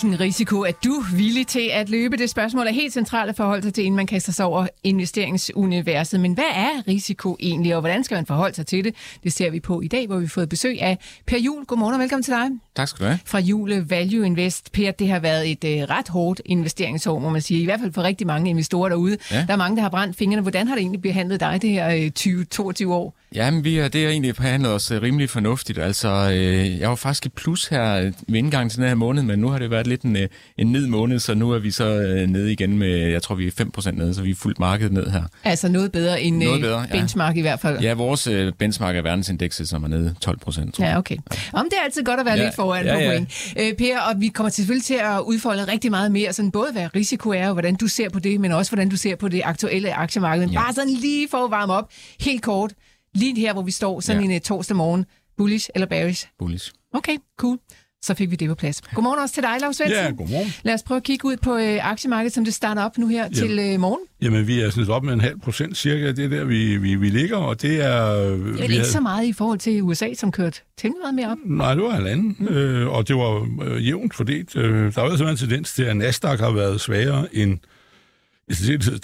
Hvilken risiko er du villig til at løbe? Det spørgsmål er helt centralt at forholde sig til, inden man kaster sig over investeringsuniverset. Men hvad er risiko egentlig, og hvordan skal man forholde sig til det? Det ser vi på i dag, hvor vi har fået besøg af Per Jul. Godmorgen og velkommen til dig. Tak skal du have. Fra Jule Value Invest. Per, det har været et uh, ret hårdt investeringsår, må man sige. I hvert fald for rigtig mange investorer derude. Ja. Der er mange, der har brændt fingrene. Hvordan har det egentlig behandlet dig det her uh, 20-22 år? Jamen, vi har, det har egentlig behandlet os uh, rimelig fornuftigt. Altså, uh, jeg var faktisk i plus her ved indgangen til den her måned, men nu har det været lidt en, en ned måned, så nu er vi så uh, nede igen med, jeg tror, vi er 5% nede, så vi er fuldt markedet ned her. Altså noget bedre end noget bedre, benchmark ja. i hvert fald? Ja, vores benchmark er verdensindekset, som er nede 12%, tror jeg. Ja, okay. Om det er altid godt at være ja, lidt foran ja, på ja. point. Uh, per, og vi kommer selvfølgelig til at udfolde rigtig meget mere, sådan både hvad risiko er, og hvordan du ser på det, men også hvordan du ser på det aktuelle aktiemarked. Ja. Bare sådan lige for at varme op, helt kort, lige her, hvor vi står, sådan ja. en uh, torsdag morgen. Bullish eller bearish? Bullish. Okay, cool. Så fik vi det på plads. Godmorgen også til dig, Lars Svendsen. Ja, godmorgen. Lad os prøve at kigge ud på øh, aktiemarkedet, som det starter op nu her jamen, til øh, morgen. Jamen, vi er sådan op med en halv procent cirka, det er der, vi, vi, vi ligger, og det er... Det er ikke havde... så meget i forhold til USA, som kørte temmelig meget mere op. Nej, det var halvanden, mm. øh, og det var øh, jævnt fordelt. Øh, der var altså en tendens til, at Nasdaq har været svagere end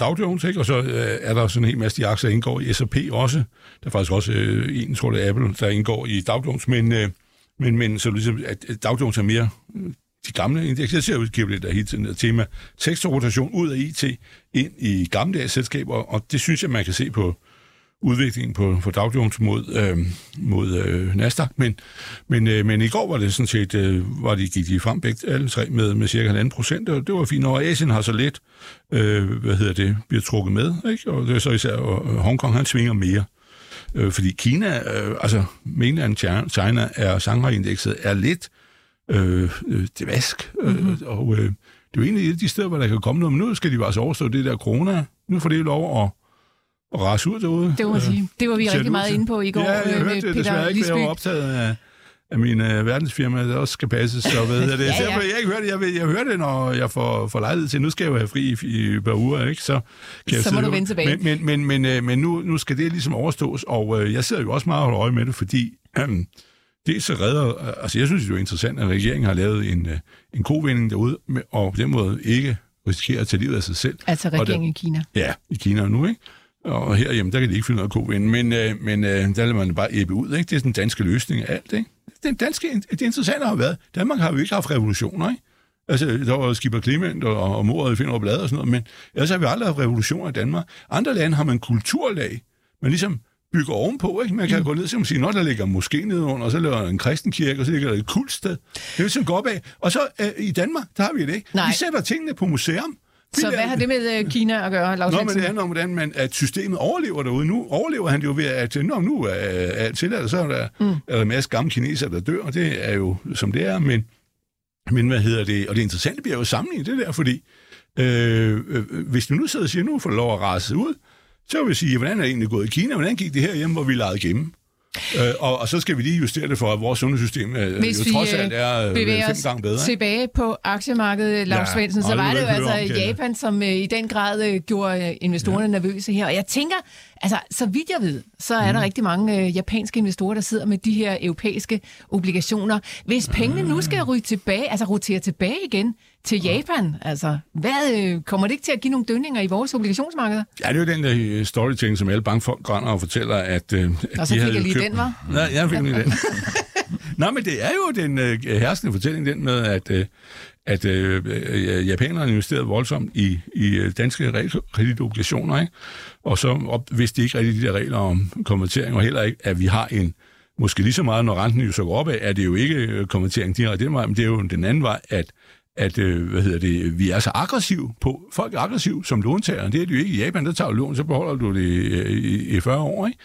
Dow Jones, ikke? og så øh, er der sådan en hel masse de aktier, der indgår i S&P også. Der er faktisk også øh, en, tror det er Apple, der indgår i Dow Jones, men... Øh, men, men så ligesom, at Dow Jones er mere øh, de gamle indekser. Jeg ser jo lidt af hele tiden et tema. Sektorrotation ud af IT ind i gamle selskaber, og det synes jeg, man kan se på udviklingen på, på Dow Jones mod, øh, mod øh, Nasdaq. Men, men, øh, men i går var det sådan set, øh, var de, gik de frem begge alle tre med, med cirka 1,5 procent, og det var fint. Og Asien har så lidt, øh, hvad hedder det, bliver trukket med, ikke? og det er så især og Hongkong, han svinger mere. Øh, fordi Kina, øh, altså mainland China, er Shanghai-indekset, er lidt øh, øh, det vask. Mm-hmm. Øh, og øh, det er jo egentlig et af de steder, hvor der kan komme noget, men nu skal de jo altså overstå det der corona. Nu får det lov at, at rase ud derude. Det må man sige. Det var vi rigtig meget inde på i går. Ja, jeg øh, hørte det desværre ikke, jeg var optaget af af mine uh, verdensfirma, der også skal passes. Så ved jeg det. ja, ja. Derfor, jeg ikke hørt det. Jeg, vil, jeg hører det, når jeg får, får lejlighed til, nu skal jeg jo have fri i, i et par uger, ikke? Så, kan så jeg må du vende tilbage. Men, men, men, men, men nu, nu skal det ligesom overstås, og uh, jeg sidder jo også meget og øje med det, fordi um, det så redder, altså jeg synes det er interessant, at regeringen har lavet en, uh, en kovinding derude, og på den måde ikke risikerer at tage livet af sig selv. Altså regeringen der, i Kina? Ja, i Kina nu, ikke? Og herhjemme, der kan de ikke finde noget kovinde, men, øh, men øh, der lader man bare æbe ud, ikke? Det er sådan en danske løsning af alt, ikke? den danske, det interessante har været, Danmark har jo ikke haft revolutioner, ikke? Altså, der var Skipper Clement og, og mordet i Finderup Blad og sådan noget, men ellers har vi aldrig haft revolutioner i Danmark. Andre lande har man kulturlag, man ligesom bygger ovenpå, ikke? Man kan mm. gå ned og sige, når der ligger måske nede under, og så ligger der en kristenkirke, og så ligger der et kultsted. Det er jo sådan gå op af. Og så øh, i Danmark, der har vi det ikke. Nej. Vi sætter tingene på museum. Så hvad har det med uh, Kina at gøre, Lars Nå, men det handler om, hvordan man, at systemet overlever derude. Nu overlever han det jo ved, at når nu er alt tilladt, så er der, mm. er der en masse gamle kinesere, der dør, og det er jo, som det er, men, men hvad hedder det? Og det interessante bliver jo sammenlignet det der, fordi øh, øh, hvis du nu sidder og siger, nu får lov at rase ud, så vil jeg sige, hvordan er det egentlig gået i Kina? Hvordan gik det her hjem, hvor vi legede gemme? Øh, og, og så skal vi lige justere det for, at vores sundhedssystem øh, Hvis jo trods alt øh, er øh, fem gange bedre. tilbage på aktiemarkedet, Lars ja, Svendsen, så var det jo altså Japan, som øh, i den grad øh, gjorde øh, investorerne ja. nervøse her. Og jeg tænker, altså, så vidt jeg ved, så er mm. der rigtig mange øh, japanske investorer, der sidder med de her europæiske obligationer. Hvis pengene nu skal ryge tilbage, altså rotere tilbage igen til Japan, altså, hvad, øh, kommer det ikke til at give nogle dønninger i vores obligationsmarkeder? Ja, det er jo den der øh, storytelling, som alle bankfolk grænder og fortæller, at, øh, at og så de fik jeg lige købt... den, var? Ja, jeg fik lige den. Nå, men det er jo den øh, herskende fortælling, den med, at, øh, at øh, øh japanerne investerede voldsomt i, i øh, danske kreditobligationer, ikke? og så op, vidste de ikke rigtig de der regler om konvertering, og heller ikke, at vi har en, måske lige så meget, når renten jo så går opad, er det jo ikke konvertering direkte den vej, men det er jo den anden vej, at at øh, hvad hedder det, vi er så aggressive på, folk er aggressive som låntager. Det er det jo ikke i Japan, der tager du lån, så beholder du det i, i 40 år. Ikke?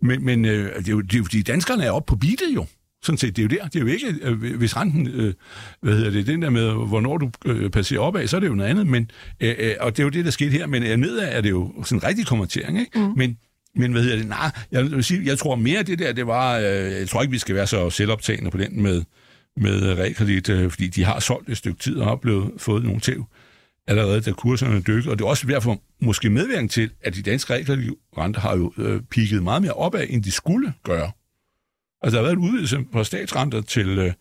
Men, men øh, det, er jo, det er jo, de danskerne er oppe på beatet jo. Sådan set, det er jo der. Det er jo ikke, øh, hvis renten, øh, hvad hedder det, den der med, hvornår du øh, passerer opad, så er det jo noget andet. Men, øh, øh, og det er jo det, der skete her. Men øh, nedad er det jo sådan en rigtig konvertering. Ikke? Mm. Men men hvad hedder det? Nej, jeg, vil sige, jeg tror mere det der, det var, øh, jeg tror ikke, vi skal være så selvoptagende på den med, med øh, realkredit, øh, fordi de har solgt et stykke tid og har blevet, fået nogle tæv allerede, da kurserne dykker. Og det er også derfor måske medvirkning til, at de danske realkreditrenter har jo øh, pigget meget mere opad, end de skulle gøre. Altså, der har været en udvidelse på statsrenter til, øh,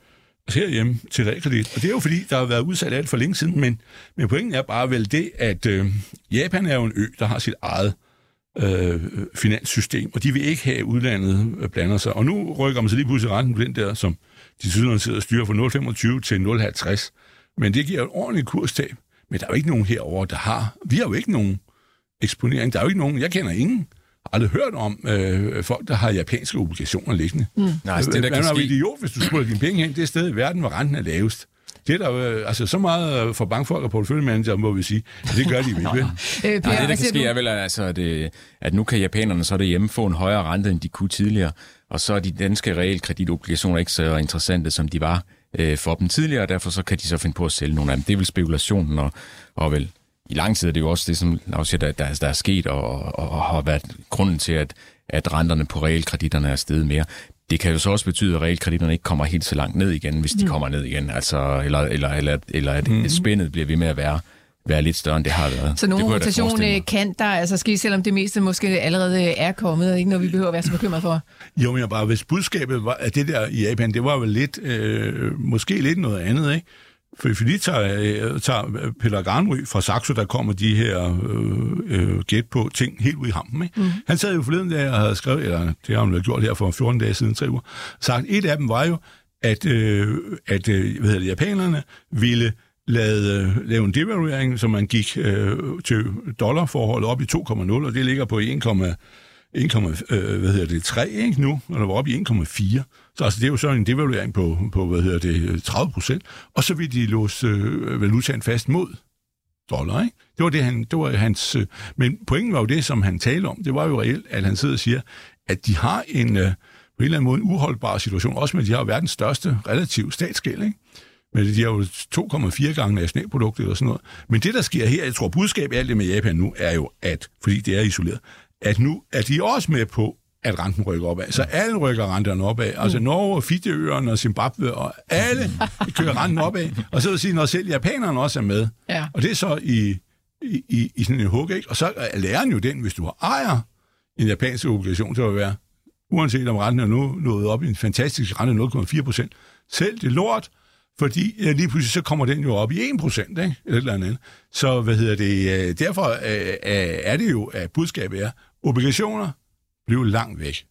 altså herhjemme til realkredit. Og det er jo fordi, der har været udsat alt for længe siden, men, men pointen er bare vel det, at øh, Japan er jo en ø, der har sit eget øh, finanssystem, og de vil ikke have, at udlandet blander sig. Og nu rykker man så lige pludselig renten på den der, som de sydlandene sidder og styrer fra 0,25 til 0,50. Men det giver et ordentligt kurstab. Men der er jo ikke nogen herover der har... Vi har jo ikke nogen eksponering. Der er jo ikke nogen... Jeg kender ingen har aldrig hørt om øh, folk, der har japanske obligationer liggende. Mm. Nej, det, der kan ske... idiot, hvis du skulle dine penge hen det sted i verden, hvor renten er lavest. Det er der øh, altså så meget øh, for bankfolk og porteføljemanager, må vi sige. Det gør de ikke, vel? øh, Nej, det, der kan ske, er vel, altså, at, at nu kan japanerne så derhjemme få en højere rente, end de kunne tidligere, og så er de danske realkreditobligationer ikke så interessante, som de var øh, for dem tidligere, og derfor så kan de så finde på at sælge nogle af dem. Det er vel spekulationen, og, og vel i lang tid er det jo også det, som Lars siger, der, der, der er sket, og, og, og har været grunden til, at, at renterne på realkreditterne er steget mere. Det kan jo så også betyde, at realkreditterne ikke kommer helt så langt ned igen, hvis de mm. kommer ned igen. Altså, eller, eller, eller, eller at mm. spændet bliver ved med at være være lidt større, end det har været. Så nogle rotation kan der altså ske, selvom det meste måske allerede er kommet, og ikke noget, vi behøver at være så bekymret for? Jo, men jeg bare, hvis budskabet var, at det der i Japan, det var vel lidt, øh, måske lidt noget andet, ikke? For hvis vi lige tager, øh, tager Peter Garnry fra Saxo, der kommer de her øh, øh, gæt på ting helt ud i hampen. Ikke? Mm. Han sad jo forleden dag og havde skrevet, eller det har han gjort her for 14 dage siden, tre uger, sagt, et af dem var jo, at, øh, at øh, hvad hedder det, japanerne ville lavede, øh, lavede en devaluering, så man gik øh, til dollarforholdet op i 2,0, og det ligger på 1, 1, øh, hvad hedder det, 3 ikke, nu, og der var oppe i 1,4. Så altså, det er jo så en devaluering på, på hvad hedder det, 30 procent. Og så vil de låse øh, valutaen fast mod dollar, ikke? Det var, det, han, det var hans... Øh, men pointen var jo det, som han talte om. Det var jo reelt, at han sidder og siger, at de har en, øh, på en eller anden måde en uholdbar situation, også med, at de har verdens største relativ statsgæld, ikke? Men de har jo 2,4 gange nationalproduktet og sådan noget. Men det, der sker her, jeg tror, budskabet alt det med Japan nu, er jo, at, fordi det er isoleret, at nu er de også med på, at renten rykker opad. Så alle rykker renterne opad. Altså Norge, Fidjeøerne og Zimbabwe, og alle kører renten opad. Og så vil sige, når selv japanerne også er med. Ja. Og det er så i, i, i, i sådan en hug, ikke? Og så er læreren jo den, hvis du ejer en japansk obligation, så vil være, uanset om renten er nu nået op i en fantastisk rente 0,4 procent, selv det lort, fordi øh, lige pludselig så kommer den jo op i 1 procent, ikke? Eller, eller andet. Så hvad hedder det? Øh, derfor øh, øh er det jo, at budskabet er, obligationer, bliver langt væk.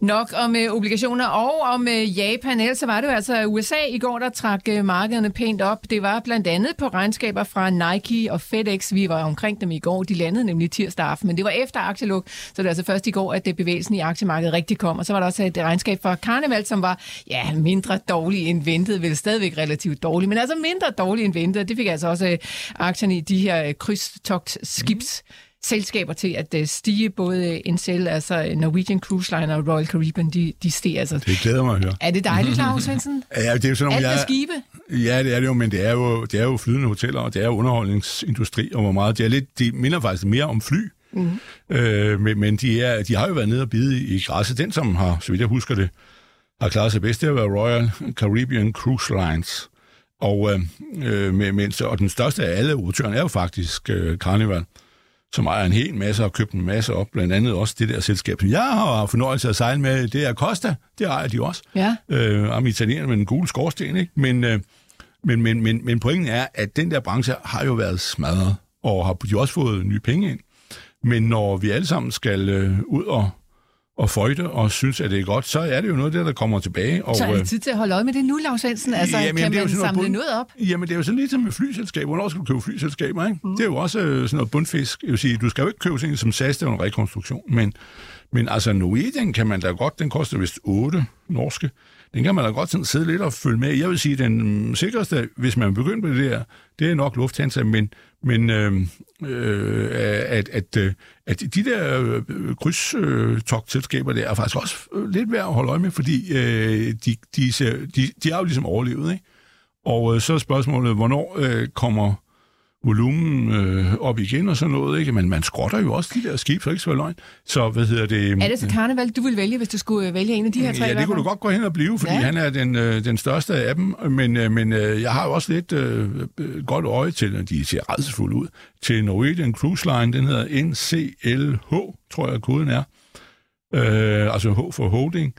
Nok om øh, obligationer og om øh, Japan. Ellers så var det jo altså USA i går, der trak øh, markederne pænt op. Det var blandt andet på regnskaber fra Nike og FedEx. Vi var omkring dem i går. De landede nemlig tirsdag aften, men det var efter aktieluk. Så det var altså først i går, at det bevægelsen i aktiemarkedet rigtig kom. Og så var der også et regnskab fra Carnival, som var ja, mindre dårlig end ventet. Vel stadigvæk relativt dårlig, men altså mindre dårlig end ventet. Det fik altså også øh, aktierne i de her øh, krydstogt skibs mm selskaber til at uh, stige. Både Incel, altså Norwegian Cruise Line og Royal Caribbean, de, de stiger. Altså. Det glæder mig at høre. Er det dejligt, Lars Svendsen? ja, det er jo sådan, Alt jeg, skibe? Ja, det er det jo, men det er jo, det er jo flydende hoteller, og det er jo underholdningsindustri, og hvor meget. Det, er lidt, de minder faktisk mere om fly. Mm. Øh, men men de, er, de har jo været nede og bide i græsset. Den, som har, så vidt jeg husker det, har klaret sig bedst, det har været Royal Caribbean Cruise Lines. Og, øh, øh med, med, og den største af alle operatørerne er jo faktisk øh, Carnival. Mm som ejer en hel masse og har købt en masse op, blandt andet også det der selskab, som jeg har fornøjelse at sejle med, det er Costa, det ejer de også. Ja. Øh, om italienerne med en gule skorsten, ikke? Men, øh, men, men, men, men pointen er, at den der branche har jo været smadret, og har de også fået nye penge ind. Men når vi alle sammen skal øh, ud og og føjte og synes, at det er godt, så er det jo noget der, der kommer tilbage. Og, så er det øh, tid til at holde øje med det nu, Lars Svendsen? Altså, jamen, kan man samle noget, noget op? Jamen, det er jo sådan lidt som med flyselskaber. Hvornår skal du købe flyselskaber, ikke? Mm. Det er jo også øh, sådan noget bundfisk. Jeg vil sige, du skal jo ikke købe sådan som SAS, det er en rekonstruktion. Men, men altså, Norwegian kan man da godt, den koster vist 8 norske. Den kan man da godt sådan sidde lidt og følge med. Jeg vil sige, den sikreste, hvis man begynder på det der, det er nok Lufthansa, men, men øh, øh, at, at, øh, at de der øh, krydstogtselskaber der er faktisk også øh, lidt værd at holde øje med, fordi øh, de, de, de, de er jo ligesom overlevet, ikke? Og øh, så er spørgsmålet, hvornår øh, kommer volumen øh, op igen og sådan noget, ikke? Men man skrotter jo også de der skib, for ikke så løgn. Så hvad hedder det? Er det så Karneval, du vil vælge, hvis du skulle vælge en af de her tre? Ja, det kunne du godt gå hen og blive, fordi ja. han er den, øh, den største af dem. Men, øh, men øh, jeg har jo også lidt øh, godt øje til, at de ser redselsfulde ud, til Norwegian Cruise Line. Den hedder NCLH, tror jeg, koden er. Øh, altså H for holding.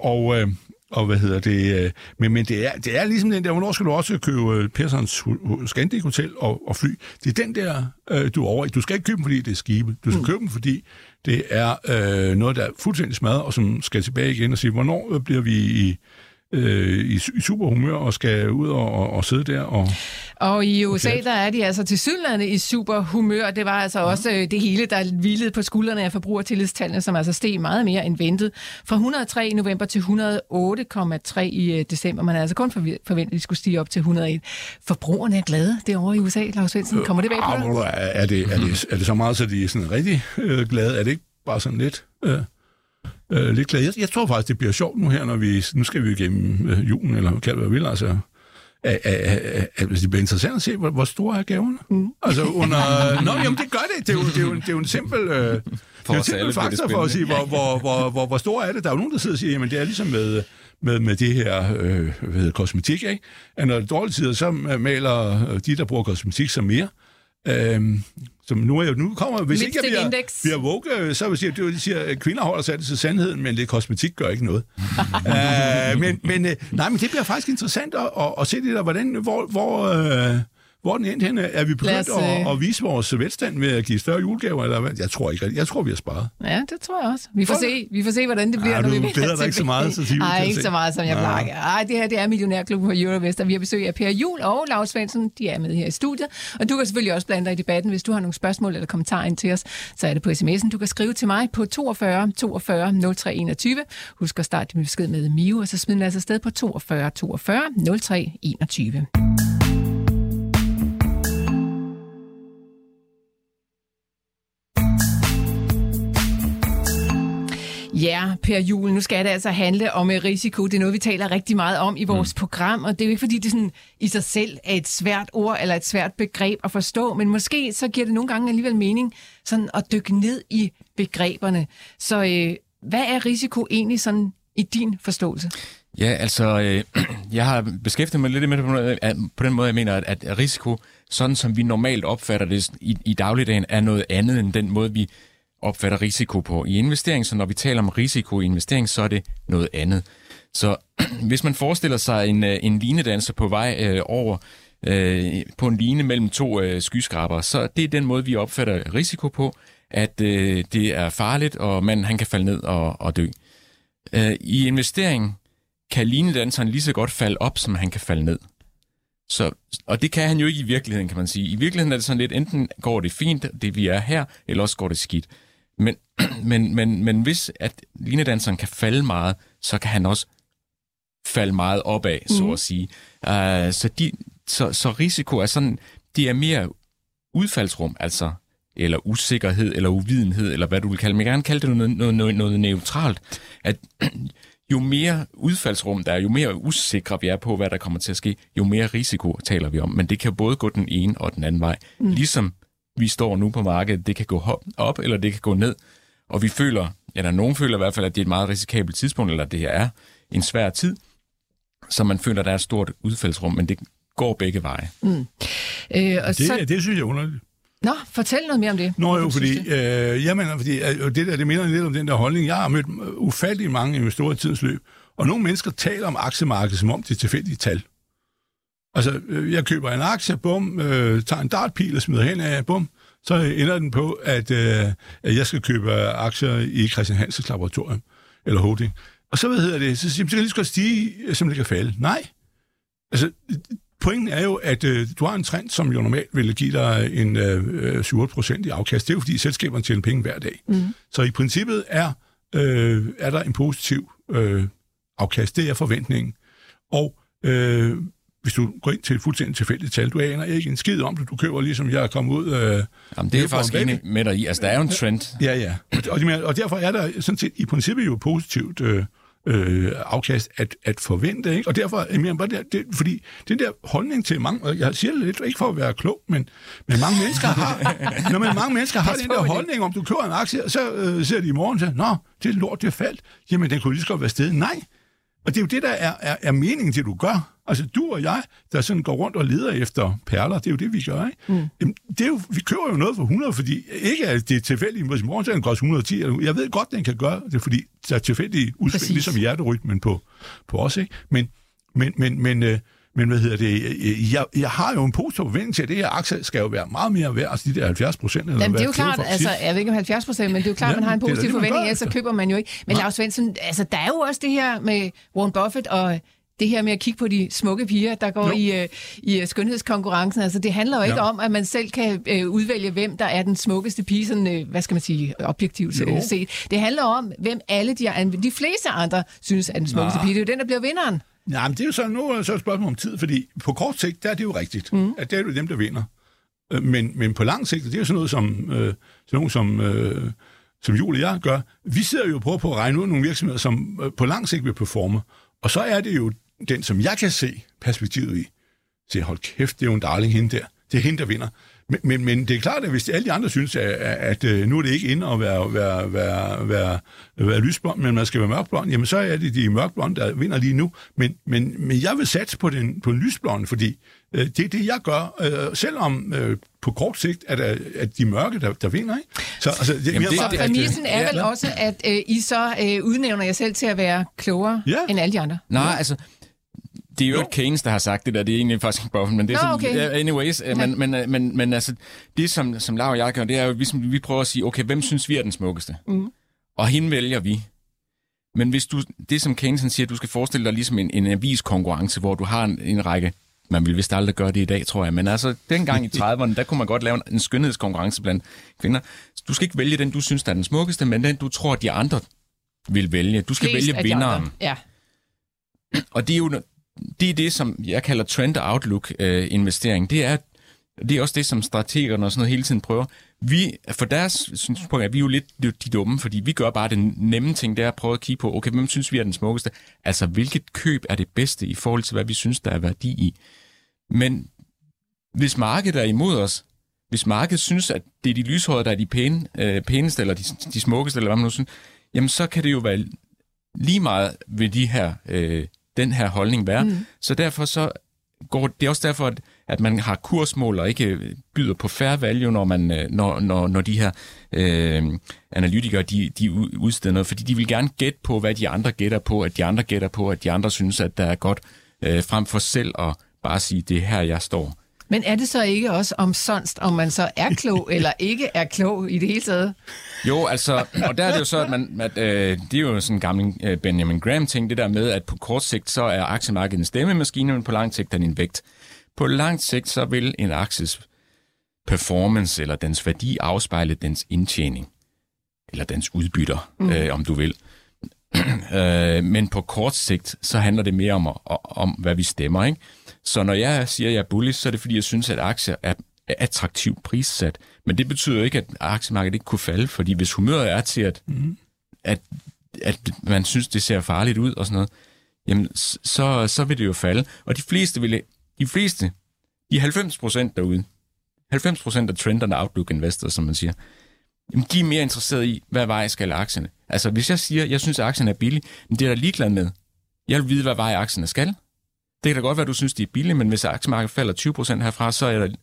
Og... Øh, og hvad hedder det? Øh, men, men det, er, det er ligesom den der, hvornår skal du også købe øh, Pearsons Scandic Hotel og, og fly? Det er den der, øh, du er over i. Du skal ikke købe dem, fordi det er skibe. Du skal mm. købe dem, fordi det er øh, noget, der er fuldstændig smadret, og som skal tilbage igen og sige, hvornår bliver vi i øh, i, i superhumør og skal ud og, og, og sidde der. Og, og i USA, der er de altså til sydlandet i superhumør. Det var altså ja. også øh, det hele, der hvilede på skuldrene af forbrugertillidstallene, som altså steg meget mere end ventet. Fra 103 i november til 108,3 i øh, december. Man havde altså kun forventet, at de skulle stige op til 101. Forbrugerne er glade derovre i USA, Lars Svendsen. Kommer det bag på dig? Er det, er, det, er det så meget, så de er sådan rigtig øh, glade? Er det ikke bare sådan lidt... Øh øh, lidt glad. Jeg, jeg tror faktisk, det bliver sjovt nu her, når vi... Nu skal vi igennem øh, julen, eller hvad det vil, altså at, at det bliver interessant at se, hvor, hvor store er gaverne. Mm. Altså under... Nå, jamen det gør det. Det er jo, det er jo, det er jo en simpel... Øh, det er en simpel faktor for at sige, hvor, hvor, hvor, hvor, hvor stor er det. Der er jo nogen, der sidder og siger, jamen det er ligesom med, med, med det her øh, hvad hedder, kosmetik, ikke? At når det er dårlige tider, så maler de, der bruger kosmetik, så mere. Øhm, som nu, er, nu kommer, hvis ikke jeg bliver, bliver woke, så vil jeg sige, de siger, at kvinder holder sig til sandheden, men lidt kosmetik gør ikke noget. uh, men, men, uh, nej, men det bliver faktisk interessant at, at, at se det der, hvordan, hvor, hvor, uh, hvor den endte henne? Er vi begyndt os, at, at vise vores velstand ved at give større julegaver? Eller hvad? Jeg tror ikke. Jeg tror, vi har sparet. Ja, det tror jeg også. Vi får, se, vi får se, hvordan det bliver, Ej, når vi vender dig ikke så meget, så Nej, ikke så meget, som jeg plejer. Ej, det her det er Millionærklubben på Eurovest, og vi har besøg af Per Jul og Lars Svendsen. De er med her i studiet. Og du kan selvfølgelig også blande dig i debatten. Hvis du har nogle spørgsmål eller kommentarer ind til os, så er det på sms'en. Du kan skrive til mig på 42 42 03 21. Husk at starte din besked med Mio, og så smid den altså sted på 42 42 03 21. Ja, Per Jul, nu skal det altså handle om risiko. Det er noget, vi taler rigtig meget om i vores mm. program, og det er jo ikke, fordi det sådan i sig selv er et svært ord eller et svært begreb at forstå, men måske så giver det nogle gange alligevel mening sådan at dykke ned i begreberne. Så øh, hvad er risiko egentlig sådan i din forståelse? Ja, altså, øh, jeg har beskæftiget mig lidt med det på den måde, jeg mener, at, at risiko, sådan som vi normalt opfatter det i, i dagligdagen, er noget andet end den måde, vi opfatter risiko på i investering. Så når vi taler om risiko i investering, så er det noget andet. Så hvis man forestiller sig en, øh, en linedanser på vej øh, over øh, på en line mellem to øh, skyskrabere, så det er den måde, vi opfatter risiko på, at øh, det er farligt, og man han kan falde ned og, og dø. Øh, I investering kan linedanseren lige så godt falde op, som han kan falde ned. Så, og det kan han jo ikke i virkeligheden, kan man sige. I virkeligheden er det sådan lidt, enten går det fint, det vi er her, eller også går det skidt. Men, men, men, men hvis at linedanseren kan falde meget, så kan han også falde meget opad, mm. så mhm. at sige. Uh, så, de, så, så risiko er sådan, det er mere udfaldsrum, altså eller usikkerhed, eller uvidenhed, eller hvad du vil kalde det. Men jeg gerne kalde det noget, noget, noget, noget neutralt. At jo mere udfaldsrum der er, jo mere usikre vi er på, hvad der kommer til at ske, jo mere risiko taler vi om. Men det kan både gå den ene og den anden vej. Mm. Ligesom vi står nu på markedet. Det kan gå op, eller det kan gå ned. Og vi føler, eller nogen føler i hvert fald, at det er et meget risikabelt tidspunkt, eller det her er en svær tid, så man føler, at der er et stort udfaldsrum, men det går begge veje. Mm. Øh, og det, så... det synes jeg er underligt. Nå, fortæl noget mere om det. Nå jo, fordi, øh, jeg mener, fordi øh, det der, det minder lidt om den der holdning. Jeg har mødt ufattelig mange investorer i tidens løb, og nogle mennesker taler om aktiemarkedet, som om det er tilfældige tal. Altså, øh, jeg køber en aktie, bum, øh, tager en dartpil og smider hen af, bum, så ender den på, at, øh, at jeg skal købe aktier i Christian Hansens laboratorium, eller holding. Og så, hvad hedder det, så siger så kan lige så stige, som det kan falde. Nej. Altså, pointen er jo, at øh, du har en trend, som jo normalt ville give dig en øh, 7-8% i afkast. Det er jo, fordi selskaberne tjener penge hver dag. Mm. Så i princippet er, øh, er der en positiv øh, afkast. Det er forventningen. Og øh, hvis du går ind til et fuldstændig tilfældigt tal, du aner ikke en skid om det, du køber ligesom jeg er kommet ud... Øh, Jamen, det er faktisk enig med dig i. Altså, der er jo en trend. Ja, ja. Og, og, derfor er der sådan set i princippet jo positivt øh, øh, afkast at, at forvente. Ikke? Og derfor, jeg bare det, det, fordi den der holdning til mange, og jeg siger det lidt, ikke for at være klog, men, men mange mennesker har, når man, mange mennesker har den der holdning, om du køber en aktie, så øh, ser de i morgen, så, nå, det er lort, det er faldt. Jamen, den kunne lige så godt være sted. Nej, og det er jo det, der er, er, er meningen til, du gør. Altså, du og jeg, der sådan går rundt og leder efter perler, det er jo det, vi gør, ikke? Mm. Jamen, det er jo, vi køber jo noget for 100, fordi ikke at det er tilfældigt, hvis morgen den koster 110. Jeg ved godt, den kan gøre det, fordi der er tilfældige udsving, ligesom hjerterytmen på, på os, ikke? Men, men, men, men, øh, men hvad hedder det? Jeg, jeg har jo en positiv forventning til, at det her aktie skal jo være meget mere værd, altså de der 70 procent. Jamen, det er jo klart, altså, jeg ved ikke om 70 procent, men det er jo klart, ja, man har en positiv forventning, ellers så køber man jo ikke. Men Lars Svensson, altså, der er jo også det her med Warren Buffett og det her med at kigge på de smukke piger, der går i, uh, i uh, skønhedskonkurrencen. Altså, det handler jo ikke ja. om, at man selv kan uh, udvælge, hvem der er den smukkeste pige, sådan, uh, hvad skal man sige, objektivt jo. set. Det handler om, hvem alle de, de fleste andre synes er den smukkeste Nå. pige. Det er jo den, der bliver vinderen. Nej, men det er jo så nu så et spørgsmål om tid, fordi på kort sigt, der er det jo rigtigt, mm. at det er jo dem, der vinder. Øh, men, men på lang sigt, det er jo sådan noget, som, øh, sådan noget, som, øh, som Julie og jeg gør. Vi sidder jo og prøver på at regne ud nogle virksomheder, som øh, på lang sigt vil performe. Og så er det jo den, som jeg kan se perspektivet i. Så hold kæft, det er jo en darling hende der. Det er hende, der vinder. Men, men, men det er klart, at hvis alle de andre synes, at, at, at øh, nu er det ikke inde at være, være, være, være, være lysblond, men man skal være mørkblond, jamen så er det de mørkblonde, der vinder lige nu. Men, men, men jeg vil satse på den, på den lysblonde, fordi øh, det er det, jeg gør, øh, selvom øh, på kort sigt at, at de mørke, der, der vinder. Ikke? Så, altså, det, Jamen, det, det, præmissen er vel ja. også, at øh, I så øh, udnævner jer selv til at være klogere ja. end alle de andre. Nej, altså det er jo, jo. Keynes, der har sagt det der. Det er egentlig faktisk ikke Buffett, men det er Nå, sådan, okay. anyways. Ja. Men, men, øh, men, men altså, det som, som Laura og jeg gør, det er jo, vi, vi prøver at sige, okay, hvem synes vi er den smukkeste? Mm. Og hende vælger vi. Men hvis du, det som Keynes siger, du skal forestille dig ligesom en, en aviskonkurrence, hvor du har en, en række man vil vist aldrig gøre det i dag, tror jeg. Men altså, dengang i 30'erne, der kunne man godt lave en skønhedskonkurrence blandt kvinder. Du skal ikke vælge den, du synes, der er den smukkeste, men den, du tror, de andre vil vælge. Du skal Flest vælge vinderen. Ja. Og det er jo det er det, som jeg kalder trend outlook øh, investering. Det er, det er også det, som strategerne og sådan noget hele tiden prøver. Vi, for deres synspunkt er vi jo lidt de dumme, fordi vi gør bare den nemme ting, det er at prøve at kigge på, okay, hvem synes vi er den smukkeste? Altså, hvilket køb er det bedste i forhold til, hvad vi synes, der er værdi i? Men hvis markedet er imod os, hvis markedet synes, at det er de lyshårede, der er de pæne, øh, pæneste, eller de, de smukkeste, eller hvad man nu synes, jamen så kan det jo være lige meget ved de her øh, den her holdning være. Mm. Så derfor så går det er også derfor, at, at man har kursmål og ikke byder på fair value, når, man, øh, når, når, når de her øh, analytikere de, de udsteder noget, fordi de vil gerne gætte på, hvad de andre gætter på, at de andre gætter på, at de andre synes, at der er godt, øh, frem for selv at bare sige, det er her, jeg står. Men er det så ikke også om sonst, om man så er klog eller ikke er klog i det hele taget? Jo, altså, og der er det jo så, at, man, at øh, det er jo sådan en gammel øh, Benjamin Graham-ting, det der med, at på kort sigt, så er aktiemarkedet en stemmemaskine, men på lang sigt er det en vægt. På lang sigt, så vil en akties performance eller dens værdi afspejle dens indtjening, eller dens udbytter, mm. øh, om du vil. øh, men på kort sigt, så handler det mere om, om hvad vi stemmer, ikke? Så når jeg siger, at jeg er bullish, så er det fordi, jeg synes, at aktier er attraktivt prissat. Men det betyder ikke, at aktiemarkedet ikke kunne falde, fordi hvis humøret er til, at, mm. at, at man synes, det ser farligt ud og sådan noget, jamen så, så vil det jo falde. Og de fleste, vil, de fleste, de 90 procent derude, 90 procent af trenderne outlook investor, som man siger, jamen de er mere interesserede i, hvad vej skal aktierne. Altså hvis jeg siger, at jeg synes, at aktien er billig, men det er der ligeglad med. Jeg vil vide, hvad vej aktierne skal. Det kan da godt være, at du synes, de er billige, men hvis aktiemarkedet falder 20% herfra, så er, det,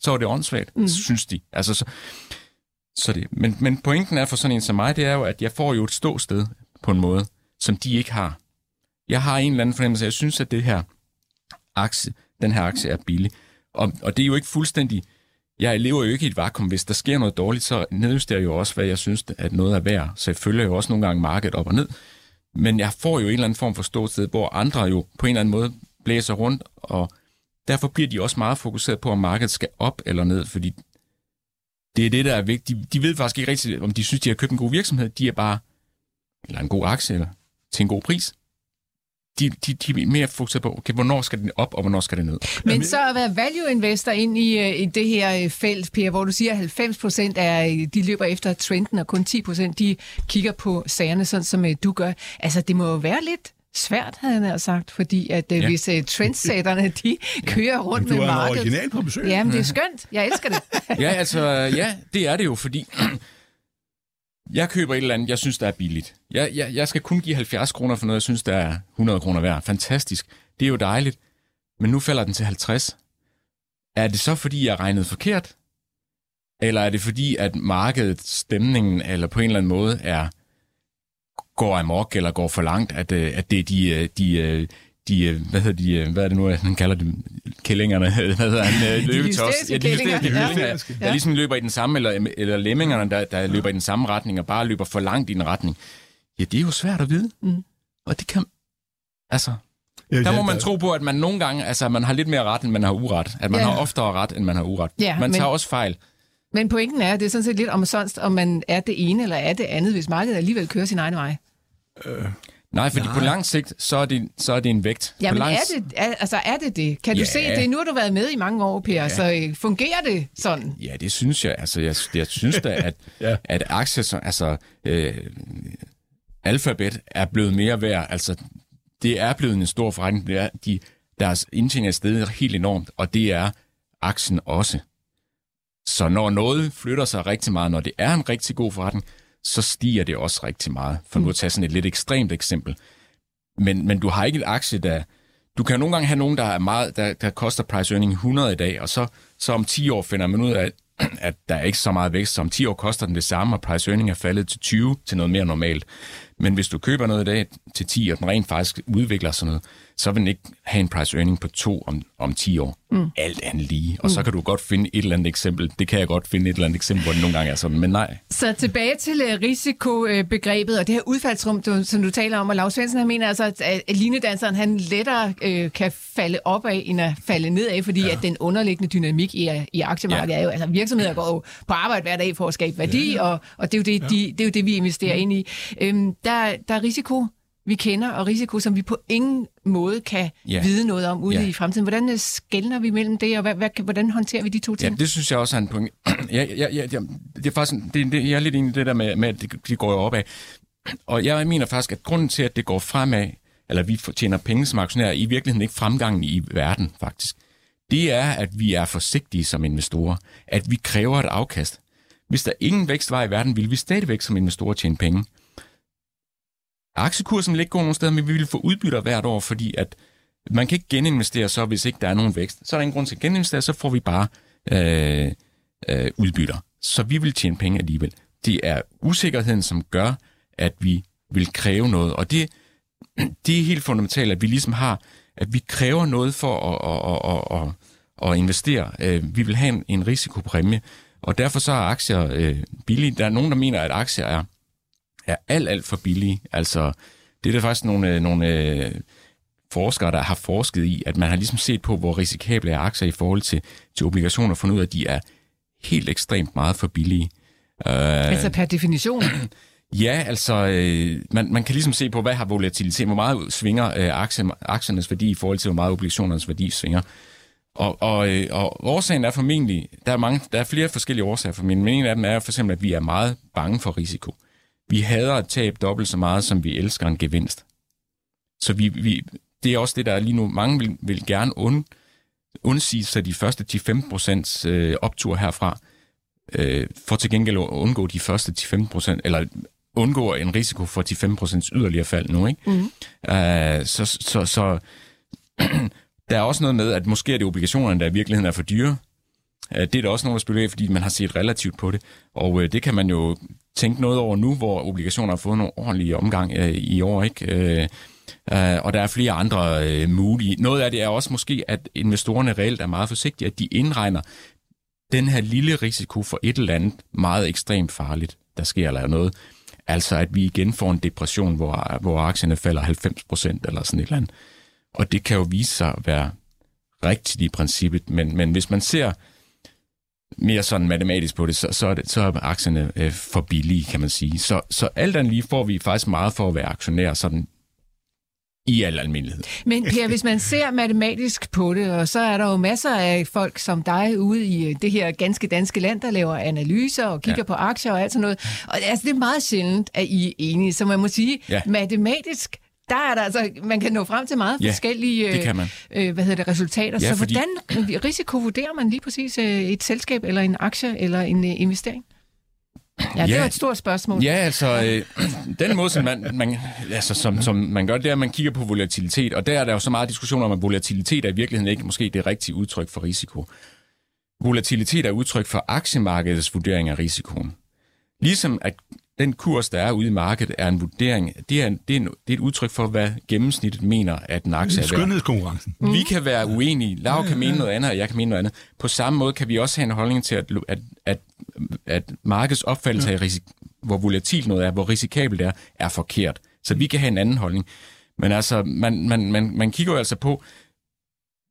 så er det åndssvagt, mm. synes de. Altså, så, så det. Men, men pointen er for sådan en som mig, det er jo, at jeg får jo et ståsted på en måde, som de ikke har. Jeg har en eller anden fornemmelse, jeg synes, at det her aktie, den her aktie er billig. Og, og det er jo ikke fuldstændig... Jeg lever jo ikke i et vakuum. Hvis der sker noget dårligt, så nedjusterer jeg jo også, hvad jeg synes, at noget er værd. Så jeg følger jo også nogle gange markedet op og ned. Men jeg får jo en eller anden form for ståsted, hvor andre jo på en eller anden måde blæser rundt, og derfor bliver de også meget fokuseret på, om markedet skal op eller ned, fordi det er det, der er vigtigt. De, de ved faktisk ikke rigtigt, om de synes, de har købt en god virksomhed. De er bare, eller en god aktie, eller til en god pris de, de, de er mere fokuseret på, okay, hvornår skal den op, og hvornår skal den ned. Men så at være value investor ind i, øh, i det her øh, felt, Per, hvor du siger, at 90 procent er, de løber efter trenden, og kun 10 procent, de kigger på sagerne, sådan som øh, du gør. Altså, det må jo være lidt svært, havde han sagt, fordi at ja. hvis uh, trendsetterne, de kører rundt med markedet... Du er original på besøg. Jamen, det er skønt. Jeg elsker det. ja, altså, ja, det er det jo, fordi jeg køber et eller andet, jeg synes, der er billigt. Jeg, jeg, jeg skal kun give 70 kroner for noget, jeg synes, der er 100 kroner værd. Fantastisk. Det er jo dejligt. Men nu falder den til 50. Er det så, fordi jeg regnede forkert? Eller er det fordi, at markedet, stemningen, eller på en eller anden måde er går amok, eller går for langt, at, øh, at det er de, øh, de, øh, de, hvad hedder de, hvad er det nu, han kalder dem, kællingerne, hvad hedder han, løbetos. Ja, de hysteriske kællinger, ja. der ligesom løber i den samme, eller, eller lemmingerne, der, der løber i den samme retning, og bare løber for langt i en retning. Ja, det er jo svært at vide. Mm. Og det kan, altså, ja, der må man tro på, at man nogle gange, altså man har lidt mere ret, end man har uret. At man ja. har oftere ret, end man har uret. Ja, man tager men... også fejl. Men pointen er, at det er sådan set lidt omsonst, om man er det ene eller er det andet, hvis markedet alligevel kører sin egen vej. Øh, Nej, fordi Nej. på lang sigt, så er det, så er det en vægt. Ja, men lang... er, det, er, altså, er det det? Kan ja. du se det? Nu har du været med i mange år, Per, ja. så øh, fungerer det sådan? Ja, det synes jeg. Altså, jeg, jeg synes da, at, ja. at aktier, altså øh, alfabet er blevet mere værd. Altså, det er blevet en stor forretning. Det er, de, deres indtjening er stedet helt enormt, og det er aktien også. Så når noget flytter sig rigtig meget, når det er en rigtig god forretning, så stiger det også rigtig meget. For nu at tage sådan et lidt ekstremt eksempel. Men, men du har ikke et aktie, der... Du kan nogle gange have nogen, der, er meget, der, der koster price earning 100 i dag, og så, så om 10 år finder man ud af, at der er ikke så meget vækst, så om 10 år koster den det samme, og price earning er faldet til 20 til noget mere normalt. Men hvis du køber noget i dag til 10, og den rent faktisk udvikler sådan noget, så vil den ikke have en price earning på 2 om, om 10 år. Mm. Alt andet lige. Og mm. så kan du godt finde et eller andet eksempel. Det kan jeg godt finde et eller andet eksempel, hvor det nogle gange er sådan, men nej. Så tilbage til uh, risikobegrebet og det her udfaldsrum, du, som du taler om, og Lars Svendsen, han mener altså, at, linedanseren han lettere uh, kan falde op af, end at falde ned af, fordi ja. at den underliggende dynamik i, i aktiemarkedet ja. er jo, altså virksomheder går jo på arbejde hver dag for at skabe værdi, ja, ja. Og, og det, er jo det, ja. de, det er jo det, vi investerer ja. ind i. Øhm, der, der er risiko vi kender, og risiko, som vi på ingen måde kan ja. vide noget om ude ja. i fremtiden. Hvordan øh, skældner vi mellem det, og hvad, hvad, hvordan håndterer vi de to ting? Ja, det synes jeg også er en point. ja, ja, ja, ja, det er faktisk, det, det, jeg er lidt enig i det der med, med at det, de går op af. Og jeg mener faktisk, at grunden til, at det går fremad, eller vi tjener penge som aktionærer, i virkeligheden ikke fremgangen i verden, faktisk. Det er, at vi er forsigtige som investorer. At vi kræver et afkast. Hvis der ingen vækst var i verden, ville vi stadigvæk som investorer tjene penge. Aktiekursen vil ikke gå nogen steder, men vi vil få udbytter hvert år, fordi at man kan ikke geninvestere så, hvis ikke der er nogen vækst. Så er der ingen grund til at geninvestere, så får vi bare øh, øh, udbytter. Så vi vil tjene penge alligevel. Det er usikkerheden, som gør, at vi vil kræve noget. Og det, det er helt fundamentalt, at vi ligesom har, at vi kræver noget for at, at, at, at, at investere. Øh, vi vil have en, en risikopræmie, og derfor så er aktier øh, billige. Der er nogen, der mener, at aktier er er alt, alt for billige. Altså, det er der faktisk nogle, øh, nogle øh, forskere, der har forsket i, at man har ligesom set på, hvor risikable er aktier i forhold til, til obligationer, og fundet ud af, at de er helt ekstremt meget for billige. Uh, altså per definition? Ja, altså, øh, man, man kan ligesom se på, hvad har volatilitet, hvor meget svinger øh, aktie, aktiernes værdi i forhold til, hvor meget obligationernes værdi svinger. Og, og, øh, og årsagen er formentlig, der er, mange, der er flere forskellige årsager for min. Men en af dem er for eksempel, at vi er meget bange for risiko. Vi hader at tabe dobbelt så meget, som vi elsker en gevinst. Så vi, vi, det er også det, der er lige nu. Mange vil, vil gerne und, undsige sig de første 10-15% øh, optur herfra, øh, for til gengæld at undgå de første 10-15% eller undgå en risiko for 10-15% yderligere fald nu. Ikke? Mm. Uh, så så, så der er også noget med, at måske er det obligationerne, der i virkeligheden er for dyre. Uh, det er der også noget, der spiller af, fordi man har set relativt på det. Og uh, det kan man jo tænke noget over nu, hvor obligationer har fået nogle ordentlige omgang øh, i år, ikke? Øh, øh, og der er flere andre øh, mulige. Noget af det er også måske, at investorerne reelt er meget forsigtige, at de indregner den her lille risiko for et eller andet meget ekstremt farligt, der sker eller noget. Altså at vi igen får en depression, hvor, hvor aktierne falder 90 procent eller sådan et eller andet. Og det kan jo vise sig at være rigtigt i princippet, men, men hvis man ser mere sådan matematisk på det, så, så, er, det, så er aktierne øh, for billige, kan man sige. Så, så alt andet lige får vi faktisk meget for at være aktionær sådan i al almindelighed. Men Per, hvis man ser matematisk på det, og så er der jo masser af folk som dig ude i øh, det her ganske danske land, der laver analyser og kigger ja. på aktier og alt sådan noget. Og altså, det er meget sjældent, at I er enige. Så man må sige, ja. matematisk der er der altså, man kan nå frem til meget ja, forskellige det kan man. Øh, hvad hedder det, resultater. Ja, så fordi... hvordan risiko vurderer man lige præcis øh, et selskab, eller en aktie, eller en øh, investering? Ja, det er et stort spørgsmål. Ja, altså, øh, den måde, som man, man, altså, som, som man gør, det er, at man kigger på volatilitet, og der er der jo så meget diskussion om, at volatilitet er i virkeligheden ikke måske det rigtige udtryk for risiko. Volatilitet er udtryk for aktiemarkedets vurdering af risikoen. Ligesom at den kurs, der er ude i markedet, er en vurdering. Det er, en, det er, en, det er et udtryk for, hvad gennemsnittet mener, at en aktie er værd. Skønhedskonkurrencen. Mm. Vi kan være uenige. Lav kan mene noget andet, og jeg kan mene noget andet. På samme måde kan vi også have en holdning til, at, at, at, at markedets opfattelse af, risik, hvor volatilt noget er, hvor risikabelt det er, er forkert. Så vi kan have en anden holdning. Men altså, man, man, man, man kigger jo altså på,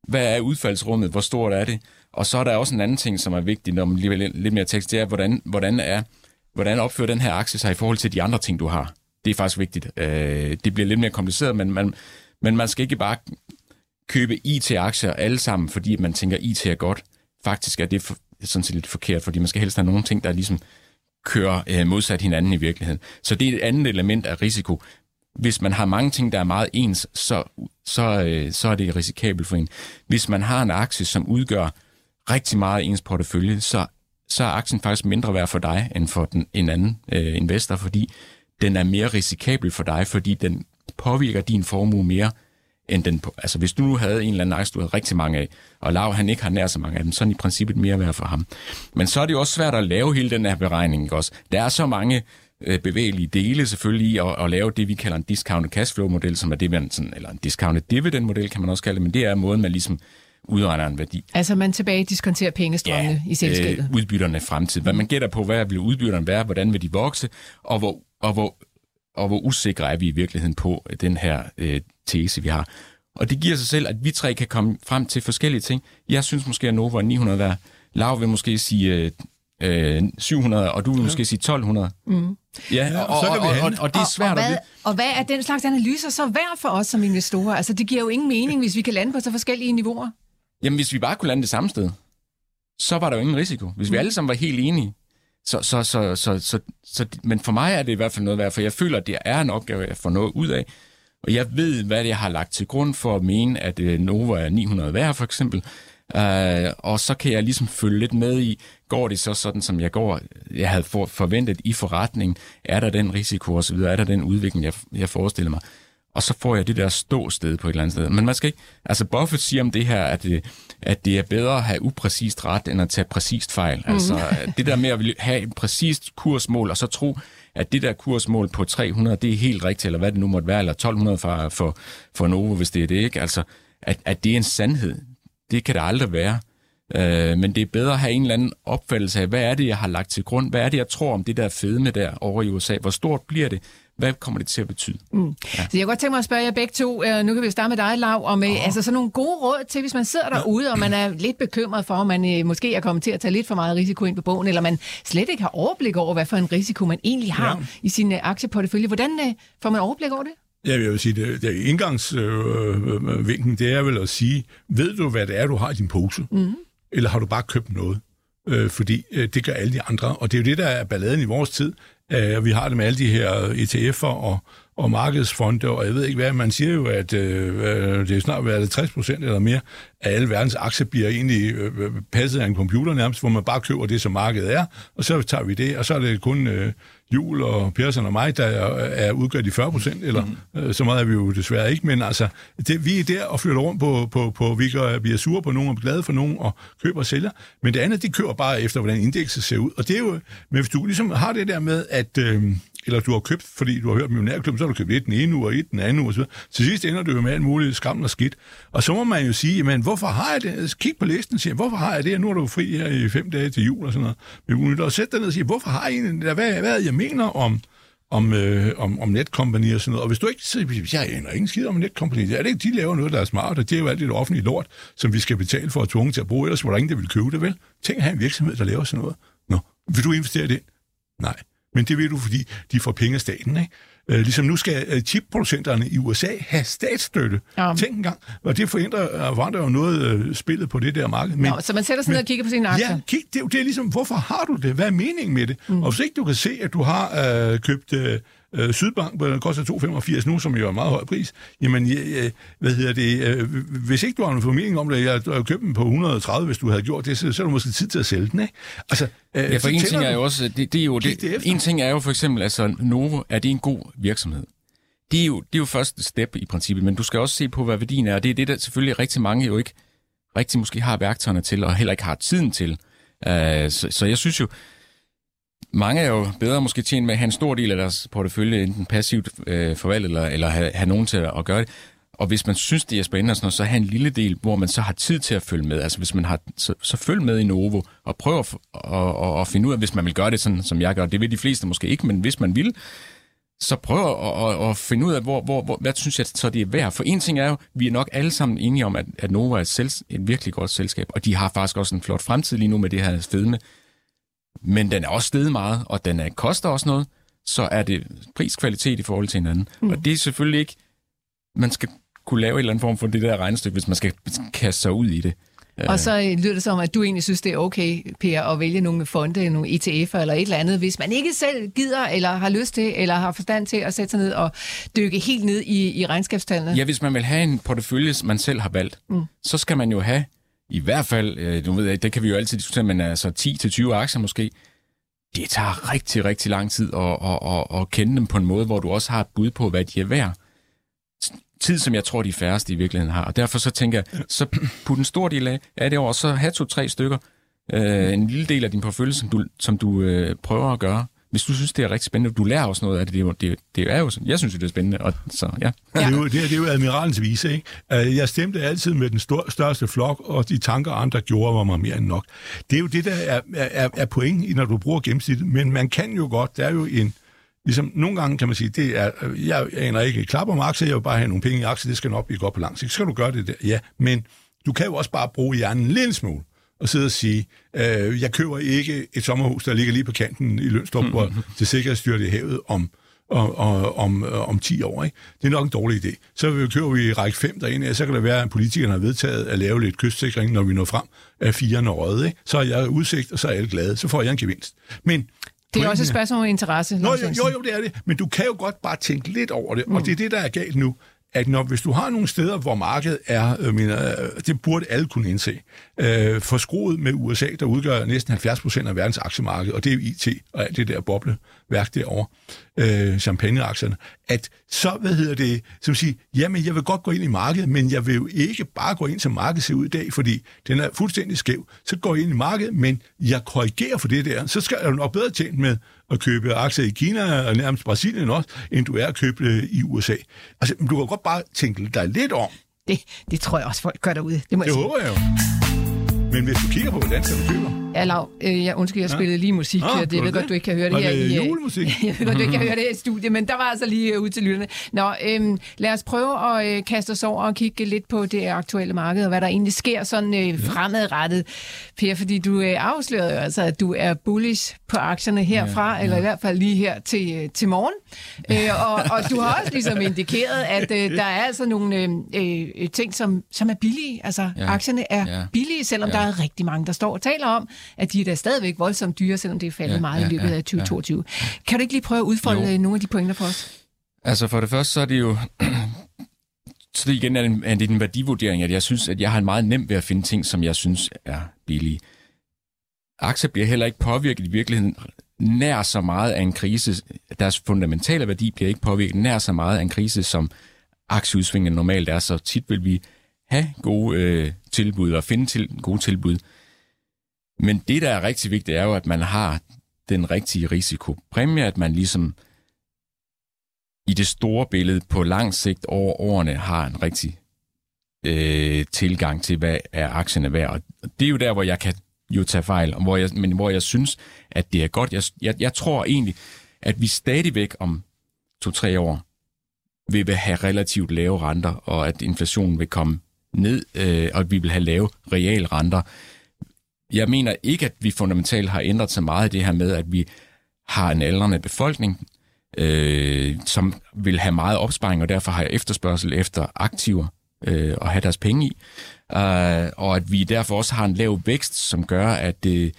hvad er udfaldsrummet, hvor stort er det? Og så er der også en anden ting, som er vigtig, når man lige lidt mere tekst, det er, hvordan, hvordan er hvordan opfører den her aktie sig i forhold til de andre ting, du har? Det er faktisk vigtigt. Øh, det bliver lidt mere kompliceret, men man, men man skal ikke bare købe IT-aktier alle sammen, fordi man tænker, IT er godt. Faktisk er det for, sådan set lidt forkert, fordi man skal helst have nogle ting, der ligesom kører øh, modsat hinanden i virkeligheden. Så det er et andet element af risiko. Hvis man har mange ting, der er meget ens, så, så, øh, så er det risikabelt for en. Hvis man har en aktie, som udgør rigtig meget ens portefølje, så så er aktien faktisk mindre værd for dig end for den, en anden øh, investor, fordi den er mere risikabel for dig, fordi den påvirker din formue mere, end den... Altså hvis du nu havde en eller anden aktie, du havde rigtig mange af, og Lav han ikke har nær så mange af dem, så er den i princippet mere værd for ham. Men så er det jo også svært at lave hele den her beregning, ikke også? Der er så mange øh, bevægelige dele selvfølgelig i at, at lave det, vi kalder en discounted cashflow model, som er det, man sådan, eller en discounted dividend model, kan man også kalde det, men det er måden, man ligesom udregner en værdi. Altså man tilbage diskonterer pengestrømmene ja, i selskabet? Øh, udbytterne fremtid. Hvad man gætter på, hvad vil udbytterne være, hvordan vil de vokse, og hvor, og hvor, og hvor usikre er vi i virkeligheden på den her øh, tese, vi har. Og det giver sig selv, at vi tre kan komme frem til forskellige ting. Jeg synes måske, at Nova er 900 værd. Lav vil måske sige øh, 700, øh, og du vil ja. måske sige 1200. Mm. Ja, ja, og, og, og, og, og det er svært og, og, hvad, og hvad er den slags analyser så værd for os som investorer? Altså, det giver jo ingen mening, hvis vi kan lande på så forskellige niveauer. Jamen, hvis vi bare kunne lande det samme sted, så var der jo ingen risiko. Hvis vi mm. alle sammen var helt enige, så, så, så, så, så, så, men for mig er det i hvert fald noget værd, for jeg føler, at det er en opgave, jeg får noget ud af. Og jeg ved, hvad jeg har lagt til grund for at mene, at øh, Nova er 900 værd, for eksempel. Uh, og så kan jeg ligesom følge lidt med i, går det så sådan, som jeg går, jeg havde for, forventet i forretningen, er der den risiko osv., er der den udvikling, jeg, jeg forestiller mig og så får jeg det der ståsted på et eller andet sted. Men man skal ikke... Altså, Buffett siger om det her, at det, at det er bedre at have upræcist ret, end at tage præcist fejl. Mm. Altså, det der med at have et præcist kursmål, og så tro, at det der kursmål på 300, det er helt rigtigt, eller hvad det nu måtte være, eller 1200 for, for, for Novo, hvis det er det, ikke? Altså, at, at det er en sandhed. Det kan det aldrig være. Øh, men det er bedre at have en eller anden opfattelse af, hvad er det, jeg har lagt til grund? Hvad er det, jeg tror om det der fedme der over i USA? Hvor stort bliver det? Hvad kommer det til at betyde? Mm. Ja. Så jeg kan godt tænke mig at spørge jer begge to, uh, nu kan vi starte med dig, Lav, om oh. altså sådan nogle gode råd til, hvis man sidder derude, og man er lidt bekymret for, om man uh, måske er kommet til at tage lidt for meget risiko ind på bogen, eller man slet ikke har overblik over, hvad for en risiko man egentlig har ja. i sin aktieportefølje. Hvordan får man overblik over det? Ja, jeg vil sige, det, det indgangsvinken, øh, det er vel at sige, ved du, hvad det er, du har i din pose? Mm. Eller har du bare købt noget? Øh, fordi øh, det gør alle de andre. Og det er jo det, der er balladen i vores tid. Øh, vi har det med alle de her ETF'er og, og markedsfonde, og jeg ved ikke hvad, man siger jo, at øh, det er snart været 60 procent eller mere af alle verdens aktier bliver egentlig øh, passet af en computer nærmest, hvor man bare køber det, som markedet er, og så tager vi det, og så er det kun øh, Jul og Persson og mig, der er, er udgør de 40 procent, eller mm. øh, så meget er vi jo desværre ikke, men altså, det, vi er der og flytter rundt på, på, på vi, gør, vi er sure på nogen og glade for nogen og køber og sælger, men det andet, det kører bare efter, hvordan indekset ser ud, og det er jo, men hvis du ligesom har det der med, at øh, eller du har købt, fordi du har hørt millionærklubben, så har du købt et den ene uge og et den anden uge osv. Til sidst ender du jo med alt muligt skam og skidt. Og så må man jo sige, jamen, hvorfor har jeg det? Kig på listen og siger, hvorfor har jeg det? Nu er du fri her i fem dage til jul og sådan noget. Men du sætte dig ned og sige, hvorfor har jeg det? Hvad, hvad jeg mener om, om, øh, om, om netkompanier og sådan noget. Og hvis du ikke siger, jeg aner ingen skid om netkompanier, er det ikke, de laver noget, der er smart, og det er jo alt det offentlige lort, som vi skal betale for at tvunge til at bruge, ellers var der ingen, der vil købe det, vel? Tænk at have en virksomhed, der laver sådan noget. Nå, vil du investere i det? Nej. Men det ved du, fordi de får penge af staten, ikke? Øh, ligesom nu skal øh, chipproducenterne i USA have statsstøtte. Ja. Tænk engang, og det forandrer, forandrer jo noget øh, spillet på det der marked. Men, Nå, så man sætter sig ned og kigger på sine aktier? Ja, kig, det, det er ligesom, hvorfor har du det? Hvad er meningen med det? Mm. Og hvis ikke du kan se, at du har øh, købt... Øh, øh, Sydbank, der koster 2,85 nu, som jo er en meget høj pris, jamen, øh, hvad hedder det, øh, hvis ikke du har en formening om det, jeg har købt den på 130, hvis du havde gjort det, så, så er du måske tid til at sælge den, ikke? Altså, øh, ja, for en ting er jo også, det, det er jo, det, det en ting er jo for eksempel, altså Novo, er det en god virksomhed? Det er, jo, det er jo første step i princippet, men du skal også se på, hvad værdien er, og det er det, der selvfølgelig rigtig mange jo ikke rigtig måske har værktøjerne til, og heller ikke har tiden til. Uh, så, så jeg synes jo, mange er jo bedre måske tjent med at have en stor del af deres portefølje enten passivt øh, forvaltet, eller, eller have, have nogen til at gøre det. Og hvis man synes, det er spændende, sådan noget, så have en lille del, hvor man så har tid til at følge med. Altså hvis man har, så, så følg med i Novo, og prøv at, og, og, og finde ud af, hvis man vil gøre det sådan, som jeg gør. Det vil de fleste måske ikke, men hvis man vil, så prøv at, at, at finde ud af, hvor, hvor, hvor, hvad synes jeg så det er værd. For en ting er jo, vi er nok alle sammen enige om, at, at Novo er et, selv, et virkelig godt selskab, og de har faktisk også en flot fremtid lige nu med det her fedme men den er også steget meget, og den er, koster også noget, så er det priskvalitet i forhold til hinanden. Mm. Og det er selvfølgelig ikke, man skal kunne lave en eller anden form for det der regnestykke, hvis man skal kaste sig ud i det. Og så øh, lyder det som, at du egentlig synes, det er okay, Per, at vælge nogle fonde, nogle ETF'er eller et eller andet, hvis man ikke selv gider, eller har lyst til, eller har forstand til at sætte sig ned og dykke helt ned i, i regnskabstallene. Ja, hvis man vil have en portefølje, man selv har valgt, mm. så skal man jo have i hvert fald, øh, du ved, det kan vi jo altid diskutere, men altså 10-20 aktier måske, det tager rigtig, rigtig lang tid at, at, at, at kende dem på en måde, hvor du også har et bud på, hvad de er værd. Tid, som jeg tror, de færreste i virkeligheden har. Og derfor så tænker jeg, så put en stor del af, af det over, så have to-tre stykker, øh, en lille del af din portefølje, som du, som du øh, prøver at gøre, hvis du synes, det er rigtig spændende, du lærer også noget af det, det, det, det er jo sådan, jeg synes, det er spændende, og så, ja. ja. Det, er jo, det, er, det er jo admiralens vise, ikke? Øh, jeg stemte altid med den stor, største flok, og de tanker, andre gjorde, var mig mere end nok. Det er jo det, der er, er, er point, når du bruger gennemsnittet, men man kan jo godt, der er jo en, Ligesom, nogle gange kan man sige, det er, jeg aner ikke klap om aktier, jeg vil bare have nogle penge i aktier, det skal nok blive godt på lang sigt. Så skal du gøre det der, ja. Men du kan jo også bare bruge hjernen en lille smule og sidde og sige, øh, jeg køber ikke et sommerhus, der ligger lige på kanten i Lønstrup, mm-hmm. hvor det sikkerhedsstyret i havet om, om, om, om 10 år. Ikke? Det er nok en dårlig idé. Så køber vi række 5 derinde, så kan det være, at politikerne har vedtaget at lave lidt kystsikring, når vi når frem af fire røde. Ikke? Så er jeg udsigt, og så er alle glade. Så får jeg en gevinst. Men det er også et spørgsmål om interesse. Nå, jo, jo, jo, det er det. Men du kan jo godt bare tænke lidt over det, mm. og det er det, der er galt nu at når, hvis du har nogle steder, hvor markedet er, øh, mener, øh, det burde alle kunne indse, øh, forskruet med USA, der udgør næsten 70 procent af verdens aktiemarked, og det er jo IT og alt det der bobleværk derovre, øh, champagneaktierne, at så, hvad hedder det, som siger, jamen jeg vil godt gå ind i markedet, men jeg vil jo ikke bare gå ind, som markedet ser ud i dag, fordi den er fuldstændig skæv. Så går jeg ind i markedet, men jeg korrigerer for det der, så skal jeg nok bedre tjent med at købe aktier i Kina og nærmest Brasilien også, end du er at købe det i USA. Altså, du kan godt bare tænke dig lidt om. Det, det tror jeg også, folk gør derude. Det, må det jeg håber jeg jo. Men hvis du kigger på, hvordan du køber, Ja, Lav, øh, jeg undskyld, jeg spillede lige musik. Ah, det, jeg ved godt, du ikke kan høre det her det i... julemusik? jeg ved godt, du ikke kan høre det her i studiet, men der var altså lige ud til lytterne. Nå, øhm, lad os prøve at øh, kaste os over og kigge lidt på det aktuelle marked, og hvad der egentlig sker sådan øh, fremadrettet. Per, fordi du øh, afslørede jo altså, at du er bullish på aktierne herfra, ja, ja. eller i hvert fald lige her til, øh, til morgen. Øh, og, og du har også ligesom indikeret, at øh, der er altså nogle øh, øh, ting, som, som er billige. Altså, ja, aktierne er ja, billige, selvom ja. der er rigtig mange, der står og taler om, at de er da stadigvæk voldsomt dyre, selvom det er faldet ja, meget ja, i løbet ja, af 2022. Ja. Kan du ikke lige prøve at udfolde jo. nogle af de pointer for os? Altså for det første, så er det jo... så det igen er det, er det en værdivurdering, at jeg synes, at jeg har en meget nemt ved at finde ting, som jeg synes er billige. Aktier bliver heller ikke påvirket i virkeligheden nær så meget af en krise. Deres fundamentale værdi bliver ikke påvirket nær så meget af en krise, som aktieudsvingene normalt er. Så tit vil vi have gode øh, tilbud og finde til gode tilbud. Men det, der er rigtig vigtigt, er jo, at man har den rigtige risikopræmie, at man ligesom i det store billede på lang sigt over årene har en rigtig øh, tilgang til, hvad er aktierne værd. Og det er jo der, hvor jeg kan jo tage fejl, hvor jeg, men hvor jeg synes, at det er godt. Jeg, jeg, jeg tror egentlig, at vi stadigvæk om to-tre år vil have relativt lave renter, og at inflationen vil komme ned, øh, og at vi vil have lave real renter jeg mener ikke, at vi fundamentalt har ændret så meget i det her med, at vi har en aldrende befolkning, øh, som vil have meget opsparing, og derfor har jeg efterspørgsel efter aktiver øh, at have deres penge i. Øh, og at vi derfor også har en lav vækst, som gør, at det,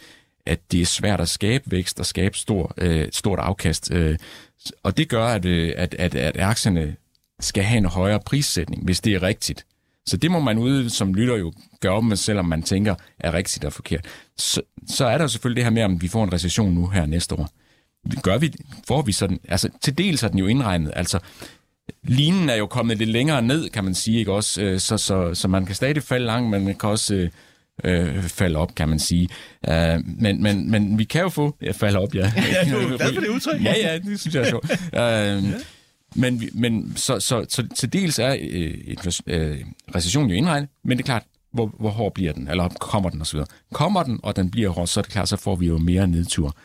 at det er svært at skabe vækst og skabe stor, øh, stort afkast. Øh, og det gør, at, øh, at, at, at aktierne skal have en højere prissætning, hvis det er rigtigt. Så det må man ude som lytter jo gøre op med, selvom man tænker, er rigtigt og forkert. Så, så er der selvfølgelig det her med, om vi får en recession nu her næste år. Gør vi, får vi sådan, altså til dels er den jo indregnet, altså linen er jo kommet lidt længere ned, kan man sige, ikke også? Øh, så, så, så man kan stadig falde langt, men man kan også øh, øh, falde op, kan man sige. Uh, men, men, men vi kan jo få ja, falde op, ja. ja, du er glad for det udtryk. Ja, ja, det synes jeg er sjovt. Uh, ja. Men, men så, så, så til dels er øh, øh, recession jo indregnet, men det er klart, hvor, hvor hård bliver den, eller kommer den osv. Kommer den, og den bliver hård, så er det klart, så får vi jo mere nedtur.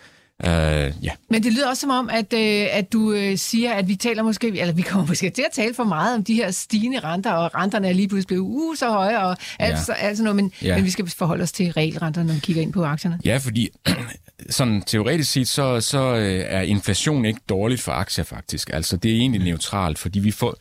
Uh, ja. Men det lyder også som om, at, øh, at du øh, siger, at vi taler måske, eller vi kommer måske til at tale for meget om de her stigende renter, og renterne er lige pludselig blevet uh, så høje, og alt, ja. så, alt sådan noget, men, ja. men vi skal forholde os til regelrenter, når vi kigger ind på aktierne. Ja, fordi sådan teoretisk set, så, så øh, er inflation ikke dårligt for aktier faktisk. Altså det er egentlig neutralt, fordi vi får,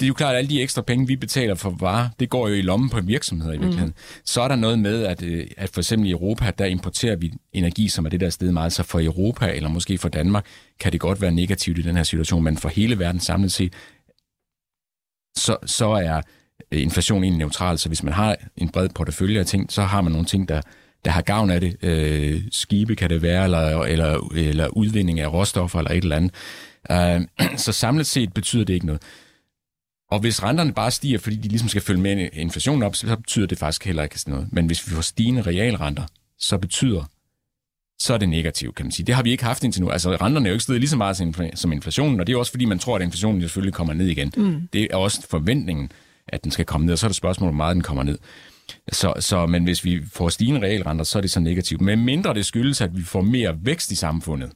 det er jo klart, at alle de ekstra penge, vi betaler for varer, det går jo i lommen på virksomheder i mm. virkeligheden. Mm. Så er der noget med, at, øh, at for eksempel i Europa, der importerer vi energi, som er det der sted meget. Så for Europa, eller måske for Danmark, kan det godt være negativt i den her situation, men for hele verden samlet set, så, så er inflation egentlig neutral. Så hvis man har en bred portefølje af ting, så har man nogle ting, der, der har gavn af det. Øh, skibe kan det være, eller, eller, eller udvinding af råstoffer, eller et eller andet. Øh, så samlet set betyder det ikke noget. Og hvis renterne bare stiger, fordi de ligesom skal følge med inflationen op, så betyder det faktisk heller ikke sådan noget. Men hvis vi får stigende realrenter, så betyder så er det negativt, kan man sige. Det har vi ikke haft indtil nu. Altså, renterne er jo ikke stedet lige så meget som inflationen, og det er også fordi, man tror, at inflationen selvfølgelig kommer ned igen. Mm. Det er også forventningen, at den skal komme ned, og så er det spørgsmål, hvor meget den kommer ned. Så, så, men hvis vi får stigende realrenter, så er det så negativt. Men mindre det skyldes, at vi får mere vækst i samfundet,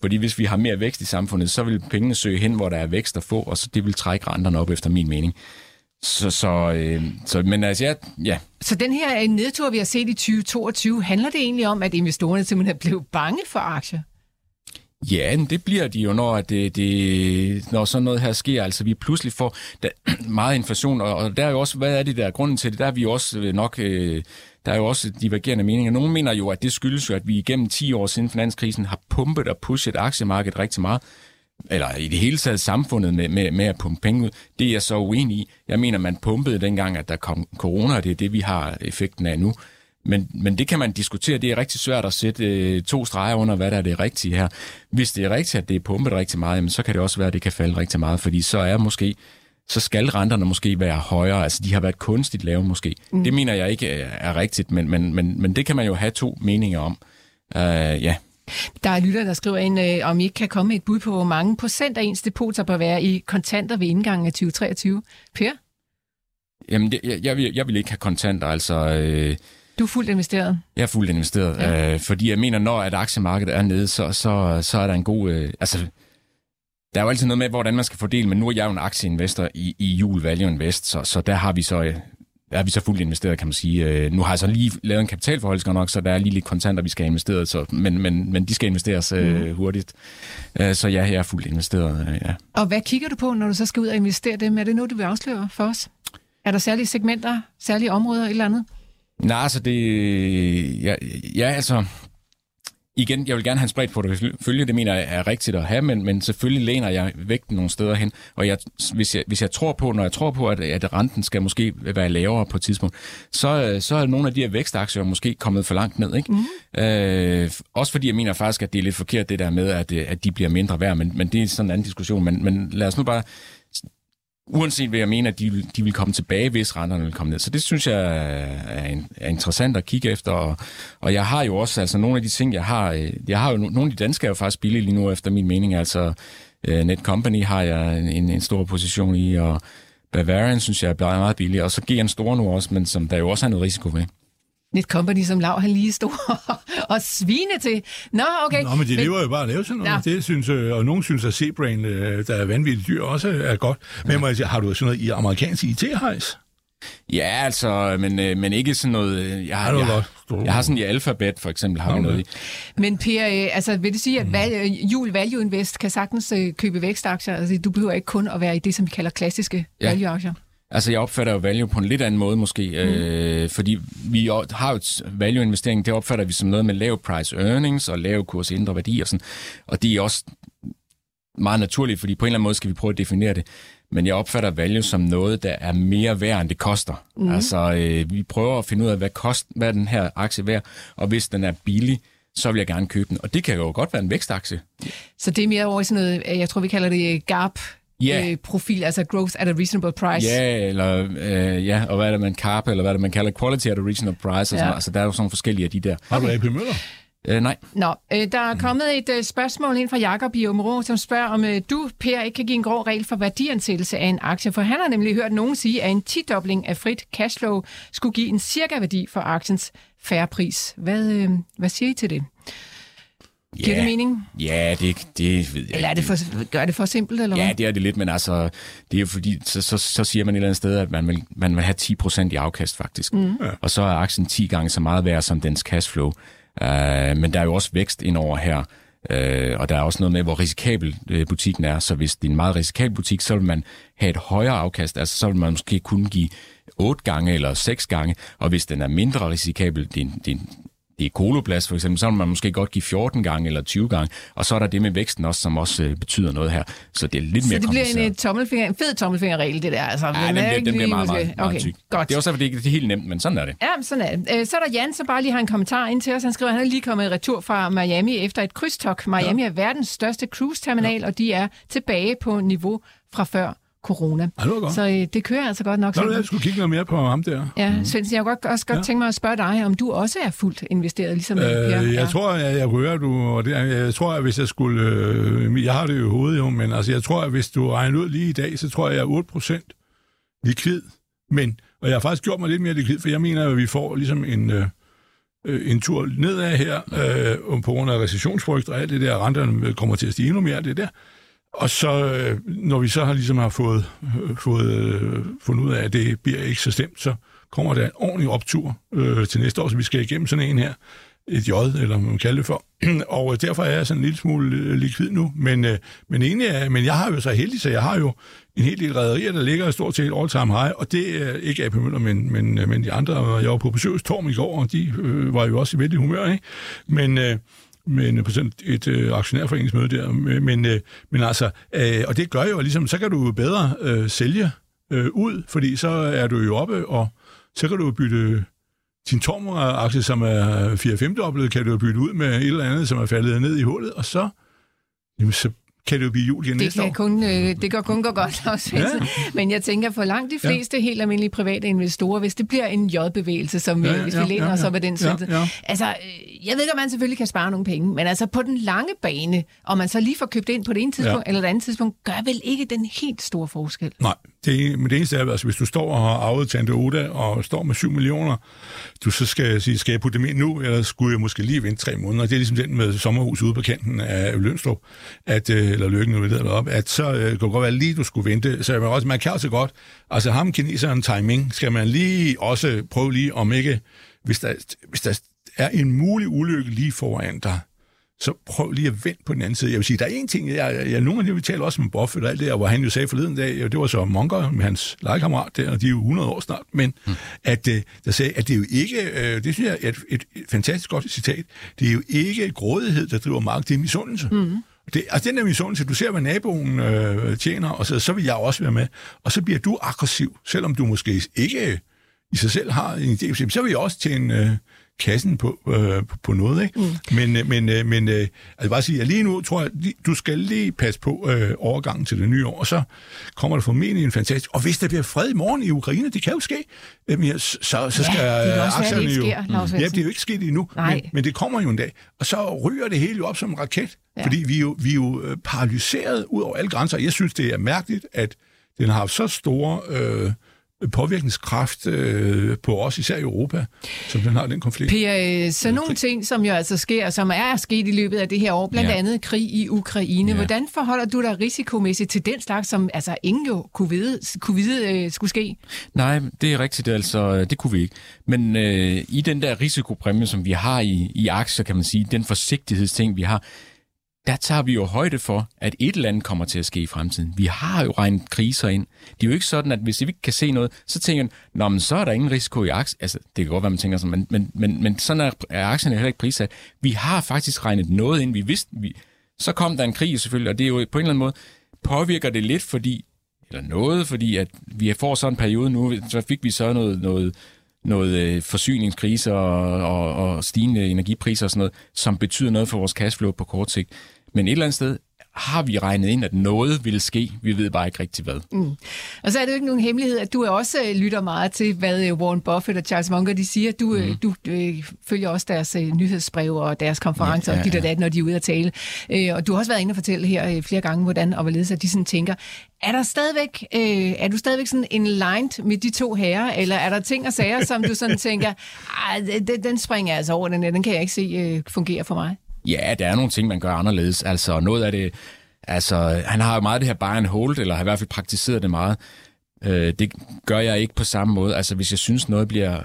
fordi hvis vi har mere vækst i samfundet, så vil pengene søge hen, hvor der er vækst at få, og så det vil trække renterne op efter min mening. Så, så, øh, så men altså, ja, ja. Så den her øh, nedtur, vi har set i 2022, handler det egentlig om, at investorerne simpelthen blev bange for aktier? Ja, det bliver de jo, når, det, det, når sådan noget her sker. Altså, vi pludselig får der, meget inflation, og, og der er jo også, hvad er det der grunden til det? Der er vi jo også øh, nok... Øh, der er jo også divergerende meninger. Nogle mener jo, at det skyldes jo, at vi igennem 10 år siden finanskrisen har pumpet og pushet aktiemarkedet rigtig meget eller i det hele taget samfundet med, med, med at pumpe penge ud, det er jeg så uenig i. Jeg mener, man pumpede dengang, at der kom corona, og det er det, vi har effekten af nu. Men, men det kan man diskutere. Det er rigtig svært at sætte øh, to streger under, hvad der er det rigtige her. Hvis det er rigtigt, at det er pumpet rigtig meget, jamen, så kan det også være, at det kan falde rigtig meget, fordi så er måske så skal renterne måske være højere. Altså, de har været kunstigt lave måske. Mm. Det mener jeg ikke er rigtigt, men, men, men, men det kan man jo have to meninger om. Uh, ja. Der er lytter, der skriver ind, øh, om I ikke kan komme med et bud på, hvor mange procent af ens depot bør være i kontanter ved indgangen af 2023. Per? Jamen, det, jeg, jeg, vil, jeg vil ikke have kontanter, altså... Øh, du er fuldt investeret? Jeg er fuldt investeret, ja. øh, fordi jeg mener, når at aktiemarkedet er nede, så, så, så er der en god... Øh, altså, der er jo altid noget med, hvordan man skal fordele, men nu er jeg jo en aktieinvestor i, i Jule Value Invest, så, så der har vi så... Øh, der er vi så fuldt investeret, kan man sige. Øh, nu har jeg så lige lavet en kapitalforhold, nok, så der er lige lidt kontanter, vi skal have investeret, så, men, men, men de skal investeres øh, mm. hurtigt. Øh, så ja, jeg er fuldt investeret, øh, ja. Og hvad kigger du på, når du så skal ud og investere dem? Er det noget, du vil afsløre for os? Er der særlige segmenter, særlige områder, eller andet? Nej, altså det... Ja, ja, altså... Igen, jeg vil gerne have en spredt portefølje, det mener jeg er rigtigt at have, men, men selvfølgelig læner jeg vægten nogle steder hen. Og jeg, hvis, jeg, hvis jeg tror på, når jeg tror på, at, at renten skal måske være lavere på et tidspunkt, så, så er nogle af de her vækstaktier måske kommet for langt ned. Ikke? Mm. Øh, også fordi jeg mener faktisk, at det er lidt forkert det der med, at, at de bliver mindre værd, men, men det er sådan en anden diskussion. Men, men lad os nu bare uanset hvad jeg mener, at de, de vil komme tilbage, hvis renterne vil komme ned. Så det synes jeg er, en, er interessant at kigge efter. Og, og jeg har jo også, altså nogle af de ting, jeg har, øh, jeg har jo, nogle af de danske er jo faktisk billige lige nu, efter min mening. Altså øh, Netcompany har jeg en, en stor position i, og Bavarian synes jeg er meget billig, og så GN Store nu også, men som der jo også er noget risiko ved. Netcompany, som Lav han lige stod og svine til. Nå, okay. Nå, men de lever jo bare at lave sådan noget. Ja. Det synes, øh, og nogen synes, at Zebrain, øh, der er vanvittigt dyr, også er godt. Men ja. må jeg sige, har du sådan noget i amerikansk IT-hejs? Ja, altså, men, øh, men ikke sådan noget... Jeg har, jeg, jeg har sådan i alfabet, for eksempel, har vi noget i. Men Per, øh, altså, vil det sige, at val, øh, Jul Value Invest kan sagtens øh, købe vækstaktier? Altså, du behøver ikke kun at være i det, som vi kalder klassiske Ja. value-aktier. Altså, jeg opfatter jo value på en lidt anden måde måske, mm. øh, fordi vi har jo value-investering, det opfatter vi som noget med lav price earnings og lav kurs indre værdi og sådan, og det er også meget naturligt, fordi på en eller anden måde skal vi prøve at definere det, men jeg opfatter value som noget, der er mere værd, end det koster. Mm. Altså, øh, vi prøver at finde ud af, hvad, kost, hvad den her aktie værd, og hvis den er billig, så vil jeg gerne købe den. Og det kan jo godt være en vækstaktie. Så det er mere over i sådan noget, øh, jeg tror, vi kalder det øh, Ja. øh, profil, altså growth at a reasonable price. Ja, eller, øh, ja, og hvad er det, man carpe, eller hvad er det, man kalder quality at a reasonable price. Og sådan, Ja. ja. Altså, der er jo sådan forskellige af de der. Har du AP Møller? Øh, nej, Nå, øh, der er kommet et øh, spørgsmål ind fra Jakob i Områ, som spørger, om øh, du, Per, ikke kan give en grov regel for værdiansættelse af en aktie, for han har nemlig hørt nogen sige, at en tidobling af frit cashflow skulle give en cirka værdi for aktiens færre pris. Hvad, øh, hvad siger I til det? Giver Ja. det mening? Ja, det, det ved jeg Eller er ikke. det for, gør det for simpelt, eller Ja, hvad? det er det lidt, men altså, det er jo fordi, så, så, så siger man et eller andet sted, at man vil, man vil have 10% i afkast faktisk. Mm. Og så er aktien 10 gange så meget værd som dens cashflow. Uh, men der er jo også vækst ind over her, uh, og der er også noget med, hvor risikabel uh, butikken er. Så hvis det er en meget risikabel butik, så vil man have et højere afkast. Altså, så vil man måske kunne give 8 gange eller 6 gange. Og hvis den er mindre risikabel, det er, en- det er, en- det er koloplast for eksempel, så vil man måske godt give 14 gange eller 20 gange. Og så er der det med væksten også, som også øh, betyder noget her. Så det er lidt Så mere det bliver en, øh, tommelfinger, en fed tommelfingerregel, det der. Altså, Ja, Den den er bliver, den bliver meget, meget, meget okay, tyk. Godt. Det er også derfor, det er helt nemt, men sådan er det. Ja, sådan er det. Øh, Så er der Jan, som bare lige har en kommentar ind til os. Han skriver, at han er lige kommet i retur fra Miami efter et krydstogt. Miami er verdens største cruise-terminal, og de er tilbage på niveau fra før corona. Ej, det. Så øh, det kører altså godt nok. Nå, jeg skulle kigge noget mere på ham der. Ja, Svendsen, jeg kunne godt, også godt Ja. tænke mig at spørge dig, om du også er fuldt investeret, ligesom øh, Per Øh, jeg er. tror, jeg, jeg rører du, og det, jeg tror, at hvis jeg skulle, øh, jeg har det jo i hovedet jo, men altså, jeg tror, at hvis du regner ud lige i dag, så tror jeg, jeg er 8% likvid. Men, og jeg har faktisk gjort mig lidt mere likvid, for jeg mener, at vi får ligesom en, øh, en tur nedad her, øh, på grund af recessionsfrygt og alt det der, renterne kommer til at stige endnu mere, det der. Og så, øh, når vi så har ligesom har fået, øh, fået øh, fundet ud af, at det bliver ikke så stemt, så kommer der en ordentlig optur øh, til næste år, så vi skal igennem sådan en her, et J, eller hvad man kalder det for. og derfor er jeg sådan en lille smule likvid nu. Men, øh, men, egentlig er, men jeg har jo så heldig, så jeg har jo en hel del rædderier, der ligger stort set all time high, og det er ikke AP Møller, men, men, men de andre. Jeg var på besøgstorm i går, og de øh, var jo også i vældig humør, ikke? Men... Øh, men på sådan et øh, aktionærforeningsmøde der. Men, øh, men altså, øh, og det gør jo ligesom, så kan du bedre øh, sælge øh, ud, fordi så er du jo oppe, og så kan du bytte din Tormor-aktie, som er 4-5 dobbelt, kan du bytte ud med et eller andet, som er faldet ned i hullet, og så, jamen, så kan det jo blive jul igen Det næste kan år. kun, øh, det kan kun gå godt, Svendsen. Ja. Men jeg tænker, for langt de fleste ja. helt almindelige private investorer, hvis det bliver en J-bevægelse, som Ja, ja, hvis ja, vi læner ja, os ja. op ad den Ja, Svendsen. ja. Altså, øh, jeg ved godt, man selvfølgelig kan spare nogle penge, men altså på den lange bane, og man så lige får købt ind på det ene tidspunkt Ja. eller det andet tidspunkt, gør vel ikke den helt store forskel. Nej, det, men det eneste er, altså, hvis du står og har arvet Tante Oda og står med 7 millioner, du så skal sige, skal jeg putte dem ind nu, eller skulle jeg måske lige vente tre måneder? Det er ligesom den med sommerhus ude på kanten af Lønstrup, at, øh, eller Lykken, nu ved op, at så øh, kunne godt være lige, du skulle vente. Så man, også, man kan også godt, altså ham kineseren timing, skal man lige også prøve lige, om ikke, hvis der, hvis der er en mulig ulykke lige foran dig, så prøv lige at vente på den anden side. Jeg vil sige, der er en ting, jeg, jeg nogle af dem, vi taler også med Buffett og alt det der, hvor han jo sagde forleden dag, og det var så Munger med hans legekammerat der, og de er jo 100 år snart, men mm. at, øh, der sagde, at det er jo ikke, øh, det synes jeg er et, et, et fantastisk godt citat, det er jo ikke grådighed, der driver markedet, det er misundelse. Mm. Det, altså den der misundelse, du ser, hvad naboen øh, tjener, og så, så vil jeg også være med, og så bliver du aggressiv, selvom du måske ikke i sig selv har en idé, så vil jeg også tjene øh, kassen på, øh, på, noget. Ikke? Mm. Men, øh, men, øh, men øh, altså bare sige, at lige nu tror jeg, du skal lige passe på øh, overgangen til det nye år, og så kommer der formentlig en fantastisk... Og hvis der bliver fred i morgen i Ukraine, det kan jo ske, øh, ja, så, så skal det aktierne jo... sker, Lars ja, det er jo ikke sket endnu, Nej. men, men det kommer jo en dag. Og så ryger det hele jo op som en raket, Ja. ja. fordi vi er jo, vi er jo øh, paralyseret ud over alle grænser. Jeg synes, det er mærkeligt, at den har haft så store... Øh, påvirkningskraft øh, på os, især i Europa, som den har den konflikt. Per, øh, så nogle ting, som jo altså sker, som er sket i løbet af det her år, blandt ja. andet krig i Ukraine. Ja. Hvordan forholder du dig risikomæssigt til den slags, som altså ingen jo kunne vide, kunne vide øh, skulle ske? Nej, det er rigtigt, altså det kunne vi ikke. Men øh, i den der risikopræmie, som vi har i, i aktier, kan man sige, den forsigtighedsting, vi har, der tager vi jo højde for, at et eller andet kommer til at ske i fremtiden. Vi har jo regnet kriser ind. Det er jo ikke sådan, at hvis vi ikke kan se noget, så tænker man, men så er der ingen risiko i aktien. Altså, det kan godt være, man tænker sådan, men, men, men, men sådan er, er aktierne heller ikke prissat. Vi har faktisk regnet noget ind. Vi vidste, vi, så kom der en krig selvfølgelig, og det er jo på en eller anden måde, påvirker det lidt, fordi, eller noget, fordi at vi får sådan en periode nu, så fik vi så noget, noget noget øh, forsyningskrise og, og, og stigende energipriser og sådan noget, som betyder noget for vores cashflow på kort sigt. Men et eller andet sted har vi regnet ind, at noget vil ske. Vi ved bare ikke rigtig hvad. Mm. Og så er det jo ikke nogen hemmelighed, at du også øh, lytter meget til, hvad øh, Warren Buffett og Charles Munger de siger. Du, mm. du øh, følger også deres nyhedsbrev og deres konferencer, ja, ja, ja. og dit og dat, når de er ude at tale. og du har også været inde og fortælle her flere gange, hvordan og hvorledes at de sådan tænker. Er der stadigvæk, øh, er du stadigvæk sådan en line med de to herrer, eller er der ting og sager, som du sådan tænker, den, den springer jeg altså over, den, den kan jeg ikke se øh, fungere for mig? Ja, der er nogle ting, man gør anderledes. Altså noget af det, altså han har jo meget det her buy and hold, eller har i hvert fald praktiseret det meget. Øh, det gør jeg ikke på samme måde. Altså hvis jeg synes noget bliver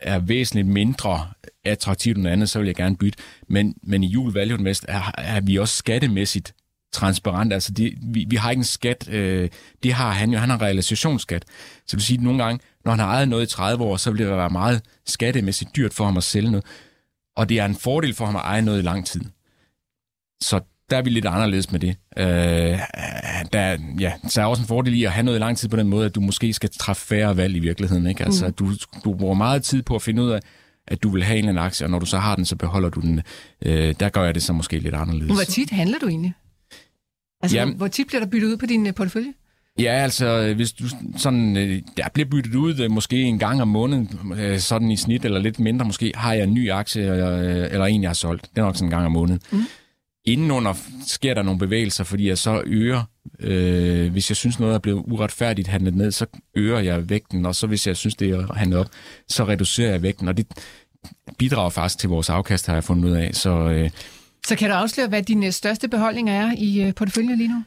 er væsentligt mindre attraktivt end andet, så vil jeg gerne bytte. Men, men i Jul Value Invest er, er vi også skattemæssigt transparent. Altså det, vi, vi har ikke en skat. Øh, det har han jo. Han har realisationsskat. Så det vil sige, at nogle gange, når han har ejet noget i 30 år, så vil det være meget skattemæssigt dyrt for ham at sælge noget og det er en fordel for ham at eje noget i lang tid. Så der er vi lidt anderledes med det. Øh, der, ja, så er også en fordel i at have noget i lang tid på den måde, at du måske skal træffe færre valg i virkeligheden. Ikke? Altså, mm. du, du bruger meget tid på at finde ud af, at du vil have en eller anden aktie, og når du så har den, så beholder du den. Øh, der gør jeg det så måske lidt anderledes. Hvor tit handler du egentlig? Altså, Jamen, hvor tit bliver der byttet ud på din øh, portefølje? Ja, altså, hvis du sådan, øh, der bliver byttet ud øh, måske en gang om måneden, øh, sådan i snit, eller lidt mindre måske, har jeg en ny aktie, eller en, jeg har solgt. Det er nok sådan en gang om måneden. Mm. Indenunder sker der nogle bevægelser, fordi jeg så øger, øh, hvis jeg synes noget er blevet uretfærdigt handlet ned, så øger jeg vægten, og så hvis jeg synes, det er handlet op, så reducerer jeg vægten, og det bidrager faktisk til vores afkast, har jeg fundet ud af. Så, øh, så kan du afsløre, hvad dine største beholdninger er i porteføljen lige nu?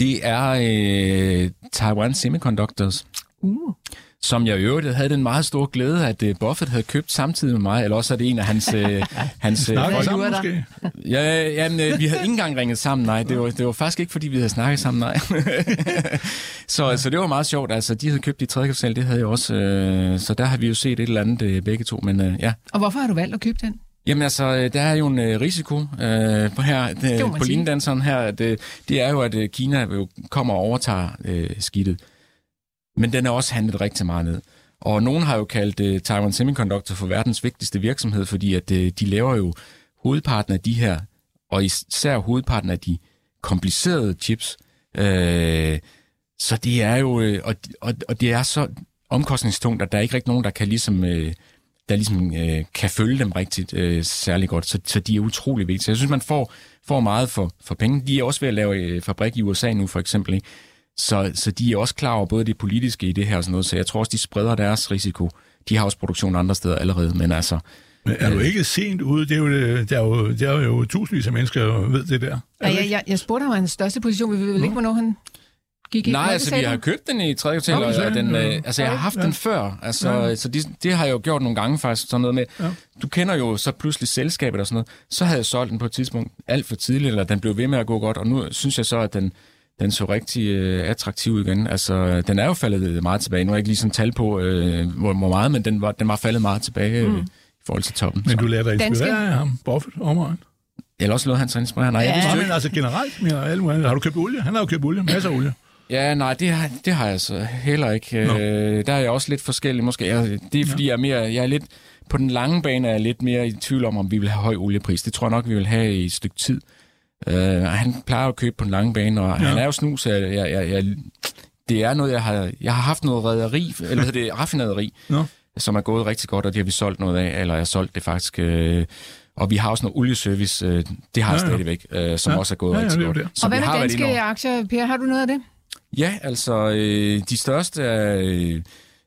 Det er øh, Taiwan Semiconductors. Uh som jeg i øvrigt havde den meget store glæde, at uh, Buffett havde købt samtidig med mig, eller også er det en af hans... Uh, hans Snakker uh, sammen måske? Ja, ja men, uh, vi havde ikke engang ringet sammen, nej. Det var, det var faktisk ikke, fordi vi havde snakket sammen, nej. så, så det var meget sjovt. Altså, de havde købt i tredje kvartal, det havde jeg også. Uh, så der har vi jo set et eller andet uh, begge to, men uh, ja. Og hvorfor har du valgt at købe den? Jamen altså, øh, der er jo en øh, risiko øh, på her det, på lindanseren her. Det, det er jo, at øh, Kina jo kommer og overtager øh, skidtet. Men den er også handlet rigtig meget ned. Og nogen har jo kaldt øh, Taiwan Semiconductor for verdens vigtigste virksomhed, fordi at øh, de laver jo hovedparten af de her, og især hovedparten af de komplicerede chips. Øh, så det er jo, øh, og, og, og det er så omkostningstungt, at der er ikke rigtig nogen, der kan ligesom... Øh, der ligesom øh, kan følge dem rigtigt øh, særlig godt. Så, så de er utrolig vigtige. Så jeg synes, man får, får meget for, for penge. De er også ved at lave øh, fabrik i USA nu, for eksempel. Ikke? Så, så de er også klar over både det politiske i det her og sådan noget. Så jeg tror også, de spreder deres risiko. De har også produktion andre steder allerede, men altså... Men er du ikke sent ude? Det er jo, det er jo, det er jo tusindvis af mennesker, der ved det der. Ja, jeg, jeg, jeg spurgte ham hans største position. Vi ved vel ikke, hvornår han Gik I Nej, altså vi har købt den i tredje kvartal, og, og den, øh, altså jeg har haft ja. den før, altså, ja. så det, det har jeg jo gjort nogle gange faktisk, sådan noget med, ja. du kender jo så pludselig selskabet og sådan noget, så havde jeg solgt den på et tidspunkt alt for tidligt, eller den blev ved med at gå godt, og nu synes jeg så, at den, den så rigtig øh, attraktiv igen. Altså, den er jo faldet meget tilbage. Nu har jeg ikke lige sådan tal på, øh, hvor, hvor meget, men den var, den var faldet meget tilbage øh, mm. i forhold til toppen. Men så. du lader dig inspirere af ham, Buffett, omegn? Eller også lod han sig inspirere. Nej, ja. jeg ja, men altså generelt, mere, har du købt olie? Han har jo købt olie, masser af olie. Ja, nej, det har, det har jeg så heller ikke. No. Øh, der er jeg også lidt forskellig måske. Jeg, det er fordi, ja. jeg er mere, jeg er lidt, på den lange bane er jeg lidt mere i tvivl om, om vi vil have høj oliepris. Det tror jeg nok, vi vil have i et stykke tid. Uh, han plejer at købe på den lange bane, og ja. han er jo snus. Jeg, jeg, jeg, jeg, det er noget, jeg har, jeg har haft noget rederi, eller det raffinaderi, no. som er gået rigtig godt, og det har vi solgt noget af, eller jeg har solgt det faktisk. Uh, og vi har også noget olieservice, uh, det har jeg ja, ja. stadigvæk, uh, som ja. også er gået ja, rigtig ja, godt. Så og hvad med danske aktier, Per? Har du noget af det? Ja, altså øh, de største er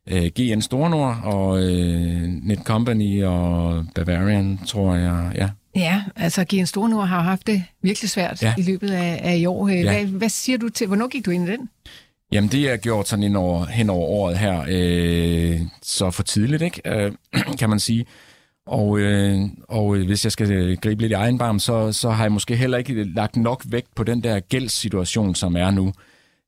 øh, GN Stornord og øh, Netcompany og Bavarian, tror jeg, ja. Ja, altså GN Stornord har haft det virkelig svært ja. i løbet af, af i år. Ja. Hvad, hvad siger du til, hvornår gik du ind i den? Jamen, det er gjort sådan ind over, hen over året her, øh, så for tidligt, ikke? Øh, kan man sige. Og, øh, og hvis jeg skal gribe lidt i egen barm, så, så har jeg måske heller ikke lagt nok vægt på den der gældssituation, som er nu.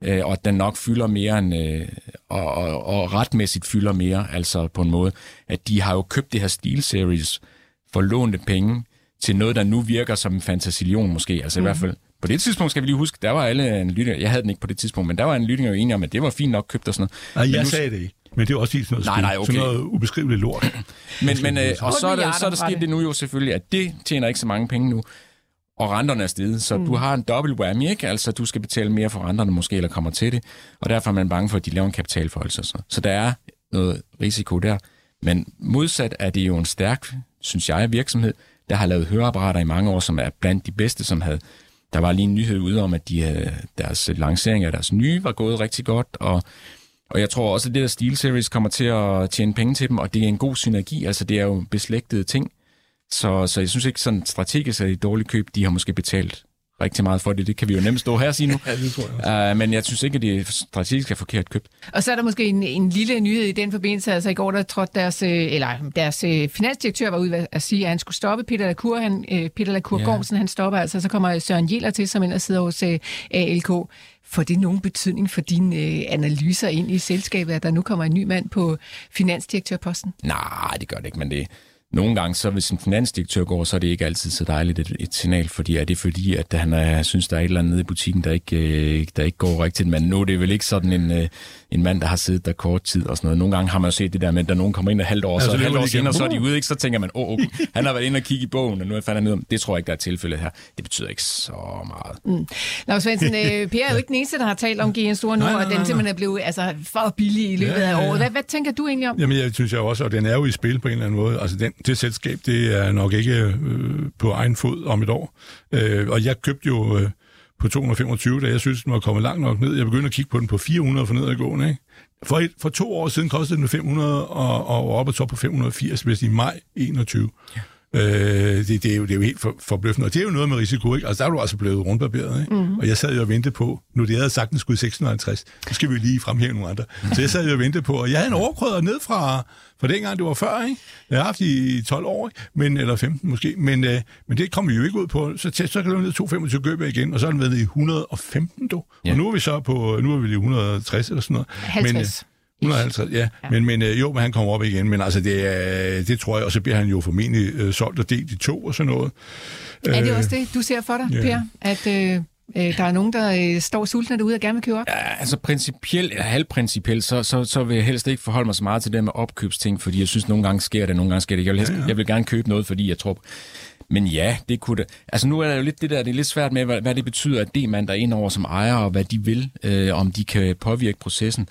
Øh, og at den nok fylder mere end, øh, og, og, og retmæssigt fylder mere, altså på en måde, at de har jo købt det her Steel Series for lånte penge til noget, der nu virker som en fantasilion måske. Altså mm. i hvert fald på det tidspunkt skal vi lige huske, der var alle analytikere, jeg havde den ikke på det tidspunkt, men der var analytikere jo enige om, at det var fint nok købt og sådan noget. Nej, jeg nu, sagde det ikke. Men det er også helt sådan noget, nej, nej, okay. sådan noget ubeskriveligt lort. men, men, øh, og så er, der, så er der sket det nu jo selvfølgelig, at det tjener ikke så mange penge nu, og renterne er steget, så mm. du har en dobbelt whammy, ikke? Altså, du skal betale mere for renterne måske, eller kommer til det, og derfor er man bange for, at de laver en kapitalforholdelse. Så. så der er noget risiko der. Men modsat er det jo en stærk, synes jeg, virksomhed, der har lavet høreapparater i mange år, som er blandt de bedste, som havde der var lige en nyhed ude om, at de, havde, deres lancering af deres nye var gået rigtig godt, og, og jeg tror også, at det der Steel Series kommer til at tjene penge til dem, og det er en god synergi, altså det er jo beslægtede ting. Så, så jeg synes ikke sådan strategisk er det et dårligt køb. De har måske betalt rigtig meget for det. Det kan vi jo nemt stå her og sige nu. ja, det tror jeg. Uh, men jeg synes ikke, at det strategisk er forkert købt. Og så er der måske en, en lille nyhed i den forbindelse. Altså i går, der trådte deres, øh, eller deres øh, finansdirektør var ude at sige, at han skulle stoppe Peter Lacour. Han, Peter Lacour ja. Gormsen, han stopper altså. Så kommer Søren Jeller til, som ellers sidder hos ALK. Får det nogen betydning for dine analyser ind i selskabet, at der nu kommer en ny mand på finansdirektørposten? Nej, det gør det ikke, men det, nogle gange, så hvis en finansdirektør går, så er det ikke altid så dejligt et, et signal, fordi er det fordi, at han er, synes, der er et eller andet nede i butikken, der ikke, øh, der ikke går rigtigt. Men nu er det vel ikke sådan en, øh, en mand, der har siddet der kort tid og sådan noget. Nogle gange har man jo set det der med, at der nogen kommer ind et halvt år, ja, så, så et halvt år senere, så er de ude, ikke? så tænker man, åh, oh, oh, han har været inde og kigge i bogen, og nu er jeg ud om. Det tror jeg ikke, der er tilfældet her. Det betyder ikke så meget. Mm. Lars Svendsen, øh, Per er jo ikke den eneste, der har talt om GN Store nu, og den simpelthen er blevet altså, for billig i løbet ja, af året. Hvad, hvad tænker du egentlig om? Jamen, jeg synes jeg også, og den er jo i spil på en eller anden måde. Altså, den, det selskab, det er nok ikke øh, på egen fod om et år. Øh, og jeg købte jo... Øh, på 225, da jeg synes, den var kommet langt nok ned. Jeg begyndte at kigge på den på 400 for nedadgående. Ikke? For, et, for to år siden kostede den 500 og, og op og top på 580, hvis i maj 21. Ja. Øh, det, det, er jo, det er jo helt for, forbløffende, og det er jo noget med risiko, ikke? Altså, der er du altså blevet rundbarberet, ikke? Mm. Og jeg sad jo og ventede på, nu det havde sagt, den skulle i 650, så skal vi lige fremhæve nogle andre. Så jeg sad jo og ventede på, og jeg havde en overkrøder ned fra, fra dengang, det var før, ikke? Jeg har haft i 12 år, ikke? Men, eller 15 måske, men, øh, men det kom vi jo ikke ud på. Så, så kan du ned 225 gøbe igen, og så er den været i 115, du. Ja. Og nu er vi så på, nu er vi i 160 eller sådan noget. 50. Men, øh, 150, ja. ja. Men, men øh, jo, men han kommer op igen. Men altså, det, det tror jeg, og så bliver han jo formentlig øh, solgt og delt i to og sådan noget. Er det øh, også det, du ser for dig, ja. Per? At øh, øh, der er nogen, der øh, står sultne derude og gerne vil købe op? Ja, altså principielt, eller halvprincipielt, så, så, så vil jeg helst ikke forholde mig så meget til det med opkøbsting, fordi jeg synes, nogle gange sker det, nogle gange sker det. Jeg vil, helst, ja, ja. jeg vil gerne købe noget, fordi jeg tror... Men ja, det kunne det. Altså nu er der jo lidt det der, det er lidt svært med, hvad, hvad det betyder, at det man der er ind over som ejer, og hvad de vil, øh, om de kan påvirke processen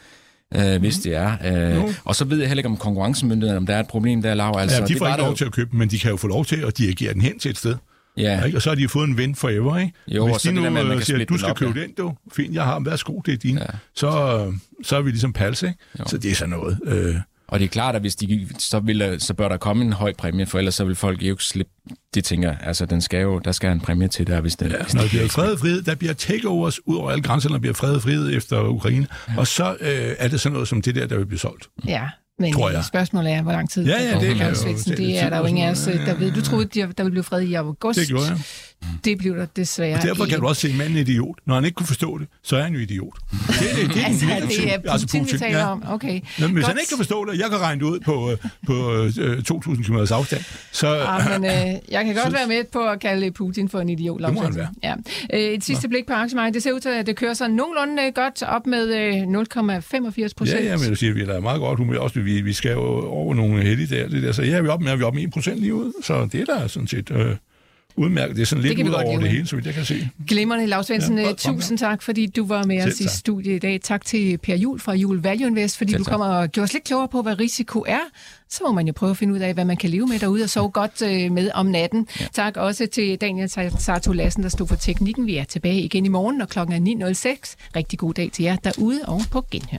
øh, hvis det er. Øh, no. Og så ved jeg heller ikke om konkurrencemyndighederne, om der er et problem der, Lav. Altså, ja, de får ikke lov jo... til at købe men de kan jo få lov til at dirigere den hen til et sted. Ja. Ikke? Og så har de fået en ven forever, ikke? Jo, Hvis og de nu der med, at siger, at du skal op, købe ja. den, du, fint, jeg har, værsgo, det er din, ja. så, så er vi ligesom pals, ikke? Jo. Så det er sådan noget. Øh, og det er klart, at hvis de, så, vil så bør der komme en høj præmie, for ellers så vil folk jo ikke slippe det tænker jeg. Altså, den skal jo, der skal en præmie til der, hvis det... Ja, hvis når der bliver fred og frihed, der bliver takeovers ud over alle grænser, når der bliver fred og frihed efter Ukraine. Ja. Og så øh, er det sådan noget som det der, der vil blive solgt. Ja, men tror jeg. spørgsmålet er, hvor lang tid ja, ja, det, det, jo, det, det er der jo ingen af os, der ved. Du troede, der ville blive fred i august. Det gjorde jeg. Det blev der desværre Og derfor kan du også se manden idiot. Når han ikke kunne forstå det, så er han jo idiot. Det, det, det, altså, det er Putin, altså Putin, vi taler ja. om. Okay. Nå, men hvis han ikke kan forstå det, jeg kan regne det ud på, øh, på uh, 2.000 km afstand. Så, ja, men, uh, jeg kan godt så, være med på at kalde Putin for en idiot. Det må han være. Ja. Uh, et sidste Nå. blik på aktiemarkedet. Det ser ud til, at det kører så nogenlunde godt op med 0,85 procent. Ja, ja, men jeg siger, vi er meget godt humør. Også, vi, vi skal jo over nogle heldige der. Det der. Så ja, vi er oppe med, vi er oppe med 1 procent lige ud. Så det er der sådan set... Uh, Udmærket. Det er sådan lidt ud over det hele, så vidt jeg kan se. Glimmerne, Lars Svendsen. Ja, tusind tak, fordi du var med os i studiet i dag. Tak til Per Jul fra Jul Value Invest, fordi Selv du kommer og gjorde os lidt klogere på, hvad risiko er. Så må man jo prøve at finde ud af, hvad man kan leve med derude og sove godt øh, med om natten. Ja. Tak også til Daniel Sarto Lassen, der stod for teknikken. Vi er tilbage igen i morgen, når klokken er 9.06. Rigtig god dag til jer derude og på genhør.